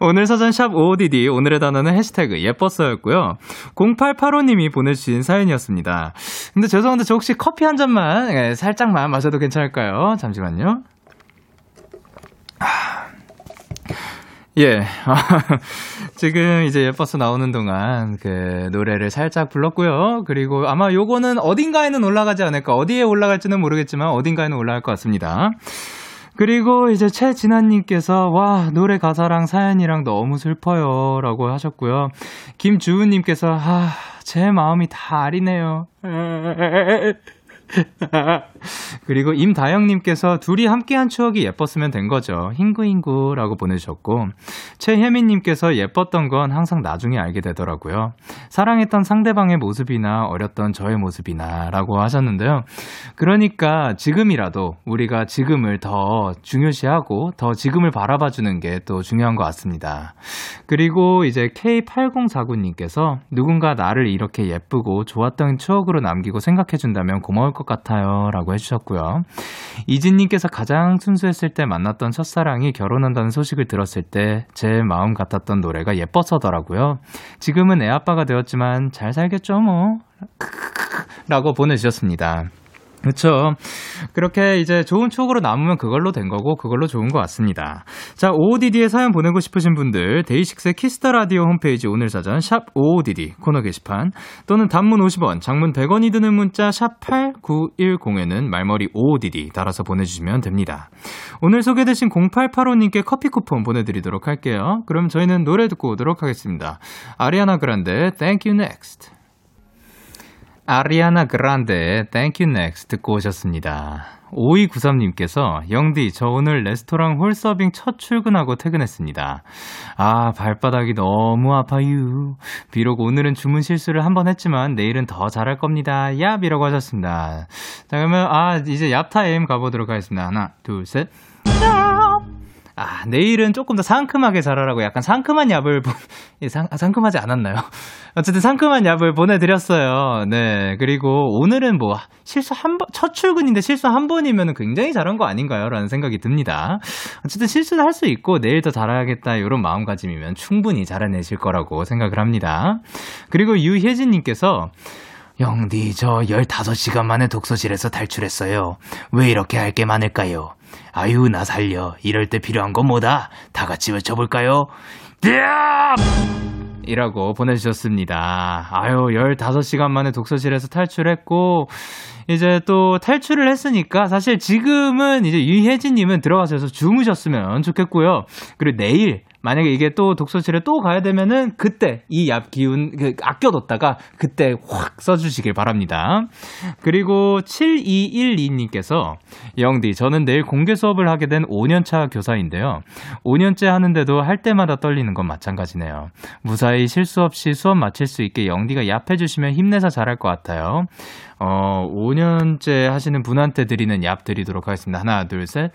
[SPEAKER 1] 오늘 사전 샵 OODD 오늘의 단어는 해시태그 예뻤어였고요. 0885님이 보내주신 사연이었습니다. 근데 죄송한데 저 혹시 커피 한 잔만 예, 살짝만 마셔도 괜찮을까요? 잠시만요. 예. 지금 이제 예뻐서 나오는 동안 그 노래를 살짝 불렀고요. 그리고 아마 요거는 어딘가에는 올라가지 않을까. 어디에 올라갈지는 모르겠지만 어딘가에는 올라갈 것 같습니다. 그리고 이제 최진아님께서 와 노래 가사랑 사연이랑 너무 슬퍼요 라고 하셨고요. 김주은님께서 아제 마음이 다 아리네요 그리고 임다영님께서 둘이 함께한 추억이 예뻤으면 된 거죠. 흰구흰구라고 보내주셨고 최혜민님께서 예뻤던 건 항상 나중에 알게 되더라고요. 사랑했던 상대방의 모습이나 어렸던 저의 모습이나 라고 하셨는데요. 그러니까 지금이라도 우리가 지금을 더 중요시하고 더 지금을 바라봐주는 게 또 중요한 것 같습니다. 그리고 이제 K8049님께서 누군가 나를 이렇게 예쁘고 좋았던 추억으로 남기고 생각해준다면 고마울 것 같아요. 라고 해주셨고요. 이진님께서 가장 순수했을 때 만났던 첫사랑이 결혼한다는 소식을 들었을 때 제 마음 같았던 노래가 예뻤어더라고요. 지금은 애 아빠가 되었지만 잘 살겠죠, 뭐. 라고 보내주셨습니다. 그렇죠. 그렇게 이제 좋은 추억으로 남으면 그걸로 된 거고 그걸로 좋은 것 같습니다. 자, OODD에 사연 보내고 싶으신 분들 DAY6의 Kiss the Radio 홈페이지 오늘 사전 샵 OODD 코너 게시판 또는 단문 50원, 장문 100원이 드는 문자 샵 8910에는 말머리 OODD 달아서 보내주시면 됩니다. 오늘 소개되신 0885님께 커피 쿠폰 보내드리도록 할게요. 그럼 저희는 노래 듣고 오도록 하겠습니다. Ariana Grande Thank You Next. Ariana Grande Thank You Next 듣고 오셨습니다. 5293님께서 영디 저 오늘 레스토랑 홀서빙 첫 출근하고 퇴근했습니다. 아 발바닥이 너무 아파요. 비록 오늘은 주문 실수를 한 번 했지만 내일은 더 잘할 겁니다. 얍이라고 하셨습니다. 자 그러면 아 이제 얍 타임 가보도록 하겠습니다. 하나 둘 셋. 아, 내일은 조금 더 상큼하게 잘하라고 약간 상큼한 얍을, 보... 예, 상, 상큼하지 않았나요? 어쨌든 상큼한 얍을 보내드렸어요. 네. 그리고 오늘은 뭐, 실수 한 번, 첫 출근인데 실수 한 번이면 굉장히 잘한 거 아닌가요? 라는 생각이 듭니다. 어쨌든 실수를 할수 있고 내일 더 잘해야겠다. 이런 마음가짐이면 충분히 잘해내실 거라고 생각을 합니다. 그리고 유혜진님께서 영디, 저 15시간 만에 독서실에서 탈출했어요. 왜 이렇게 할 게 많을까요? 아유, 나 살려. 이럴 때 필요한 건 뭐다? 다 같이 외쳐볼까요? 이라고 보내주셨습니다. 아유, 15시간 만에 독서실에서 탈출했고, 이제 또 탈출을 했으니까 사실 지금은 이제 유혜진님은 들어가셔서 주무셨으면 좋겠고요. 그리고 내일 만약에 이게 또 독서실에 또 가야 되면은 그때 이얍 기운 그 아껴뒀다가 그때 확 써주시길 바랍니다. 그리고 7212님께서 영디 저는 내일 공개 수업을 하게 된 5년차 교사인데요. 5년째 하는데도 할 때마다 떨리는 건 마찬가지네요. 무사히 실수 없이 수업 마칠 수 있게 영디가 얍 해주시면 힘내서 잘할 것 같아요. 어, 5년째 하시는 분한테 드리는 얍 드리도록 하겠습니다. 하나, 둘, 셋.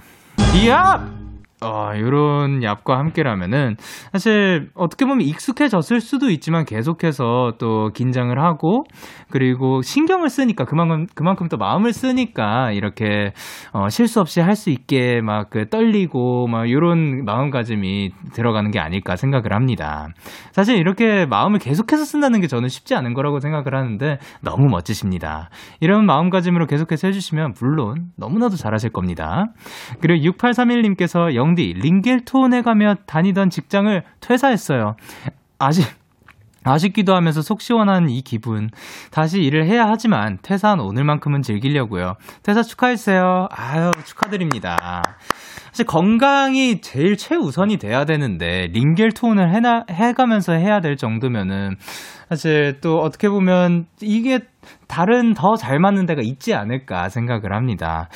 [SPEAKER 1] 얍! 어, 요런 얍과 함께라면은 사실 어떻게 보면 익숙해졌을 수도 있지만 계속해서 또 긴장을 하고 그리고 신경을 쓰니까 그만큼 그만큼 또 마음을 쓰니까 이렇게 어, 실수 없이 할 수 있게 막 그 떨리고 막 요런 마음가짐이 들어가는 게 아닐까 생각을 합니다. 사실 이렇게 마음을 계속해서 쓴다는 게 저는 쉽지 않은 거라고 생각을 하는데 너무 멋지십니다. 이런 마음가짐으로 계속해서 해주시면 물론 너무나도 잘하실 겁니다. 그리고 6831님께서 영디 링겔톤에 가며 다니던 직장을 퇴사했어요. 아직 아쉽기도 하면서 속 시원한 이 기분. 다시 일을 해야 하지만 퇴사한 오늘만큼은 즐기려고요. 퇴사 축하했어요. 아유, 축하드립니다. 사실 건강이 제일 최우선이 돼야 되는데 링겔톤을 해나, 해가면서 해야 될 정도면은 사실 또 어떻게 보면 이게 다른 더 잘 맞는 데가 있지 않을까 생각을 합니다.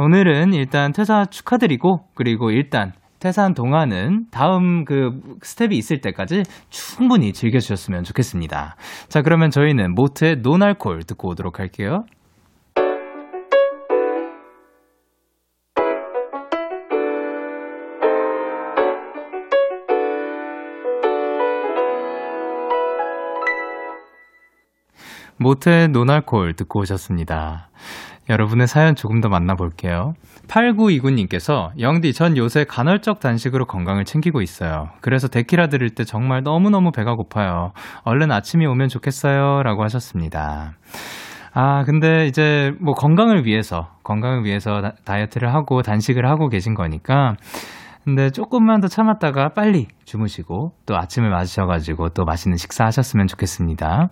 [SPEAKER 1] 오늘은 일단 퇴사 축하드리고 그리고 일단 퇴사한 동안은 다음 그 스텝이 있을 때까지 충분히 즐겨주셨으면 좋겠습니다. 자, 그러면 저희는 모트의 노날콜 듣고 오도록 할게요. 모트의 노날콜 듣고 오셨습니다. 여러분의 사연 조금 더 만나볼게요. 8929님께서 영디 전 요새 간헐적 단식으로 건강을 챙기고 있어요. 그래서 데키라 들을 때 정말 너무너무 배가 고파요. 얼른 아침이 오면 좋겠어요. 라고 하셨습니다. 아, 근데 이제 뭐 건강을 위해서, 건강을 위해서 다- 다이어트를 하고 단식을 하고 계신 거니까 근데 조금만 더 참았다가 빨리 주무시고 또 아침을 맞으셔가지고 또 맛있는 식사 하셨으면 좋겠습니다.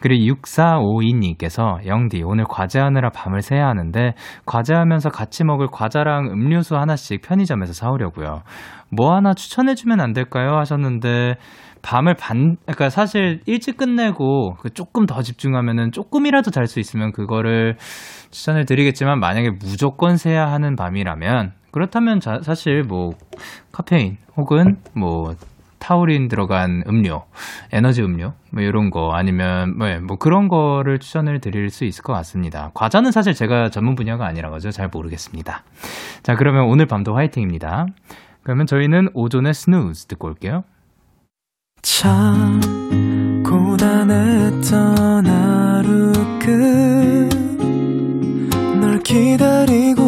[SPEAKER 1] 그리고 6452님께서 영디 오늘 과제하느라 밤을 새야 하는데 과제하면서 같이 먹을 과자랑 음료수 하나씩 편의점에서 사오려고요. 뭐 하나 추천해주면 안 될까요? 하셨는데 밤을 반, 그러니까 사실 일찍 끝내고 그 조금 더 집중하면은 조금이라도 잘 수 있으면 그거를 추천을 드리겠지만 만약에 무조건 새야 하는 밤이라면 그렇다면 자- 사실 뭐 카페인 혹은 뭐 타우린 들어간 음료, 에너지 음료, 뭐 이런 거 아니면 뭐, 뭐 그런 거를 추천을 드릴 수 있을 것 같습니다. 과자는 사실 제가 전문 분야가 아니라 가지고 잘 모르겠습니다. 자, 그러면 오늘 밤도 화이팅입니다. 그러면 저희는 오존의 스누즈 듣고 올게요.
[SPEAKER 13] 참 고단했던 하루 끝널 기다리고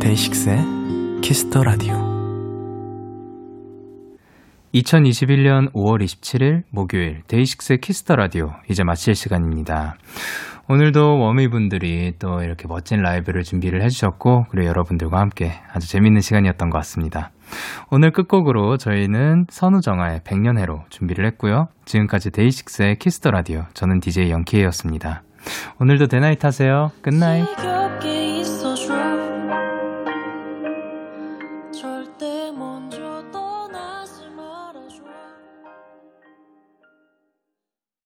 [SPEAKER 13] DAY6의 Kiss the Radio
[SPEAKER 1] 2021년 5월 27일 목요일 DAY6의 Kiss the Radio 이제 마칠 시간입니다. 오늘도 원위분들이 또 이렇게 멋진 라이브를 준비를 해주셨고 그리고 여러분들과 함께 아주 재밌는 시간이었던 것 같습니다. 오늘 끝곡으로 저희는 선우정아의 백년해로 준비를 했고요. 지금까지 DAY6의 Kiss the Radio 저는 DJ Young K였습니다. 오늘도 대나잇 하세요. 끝나잇.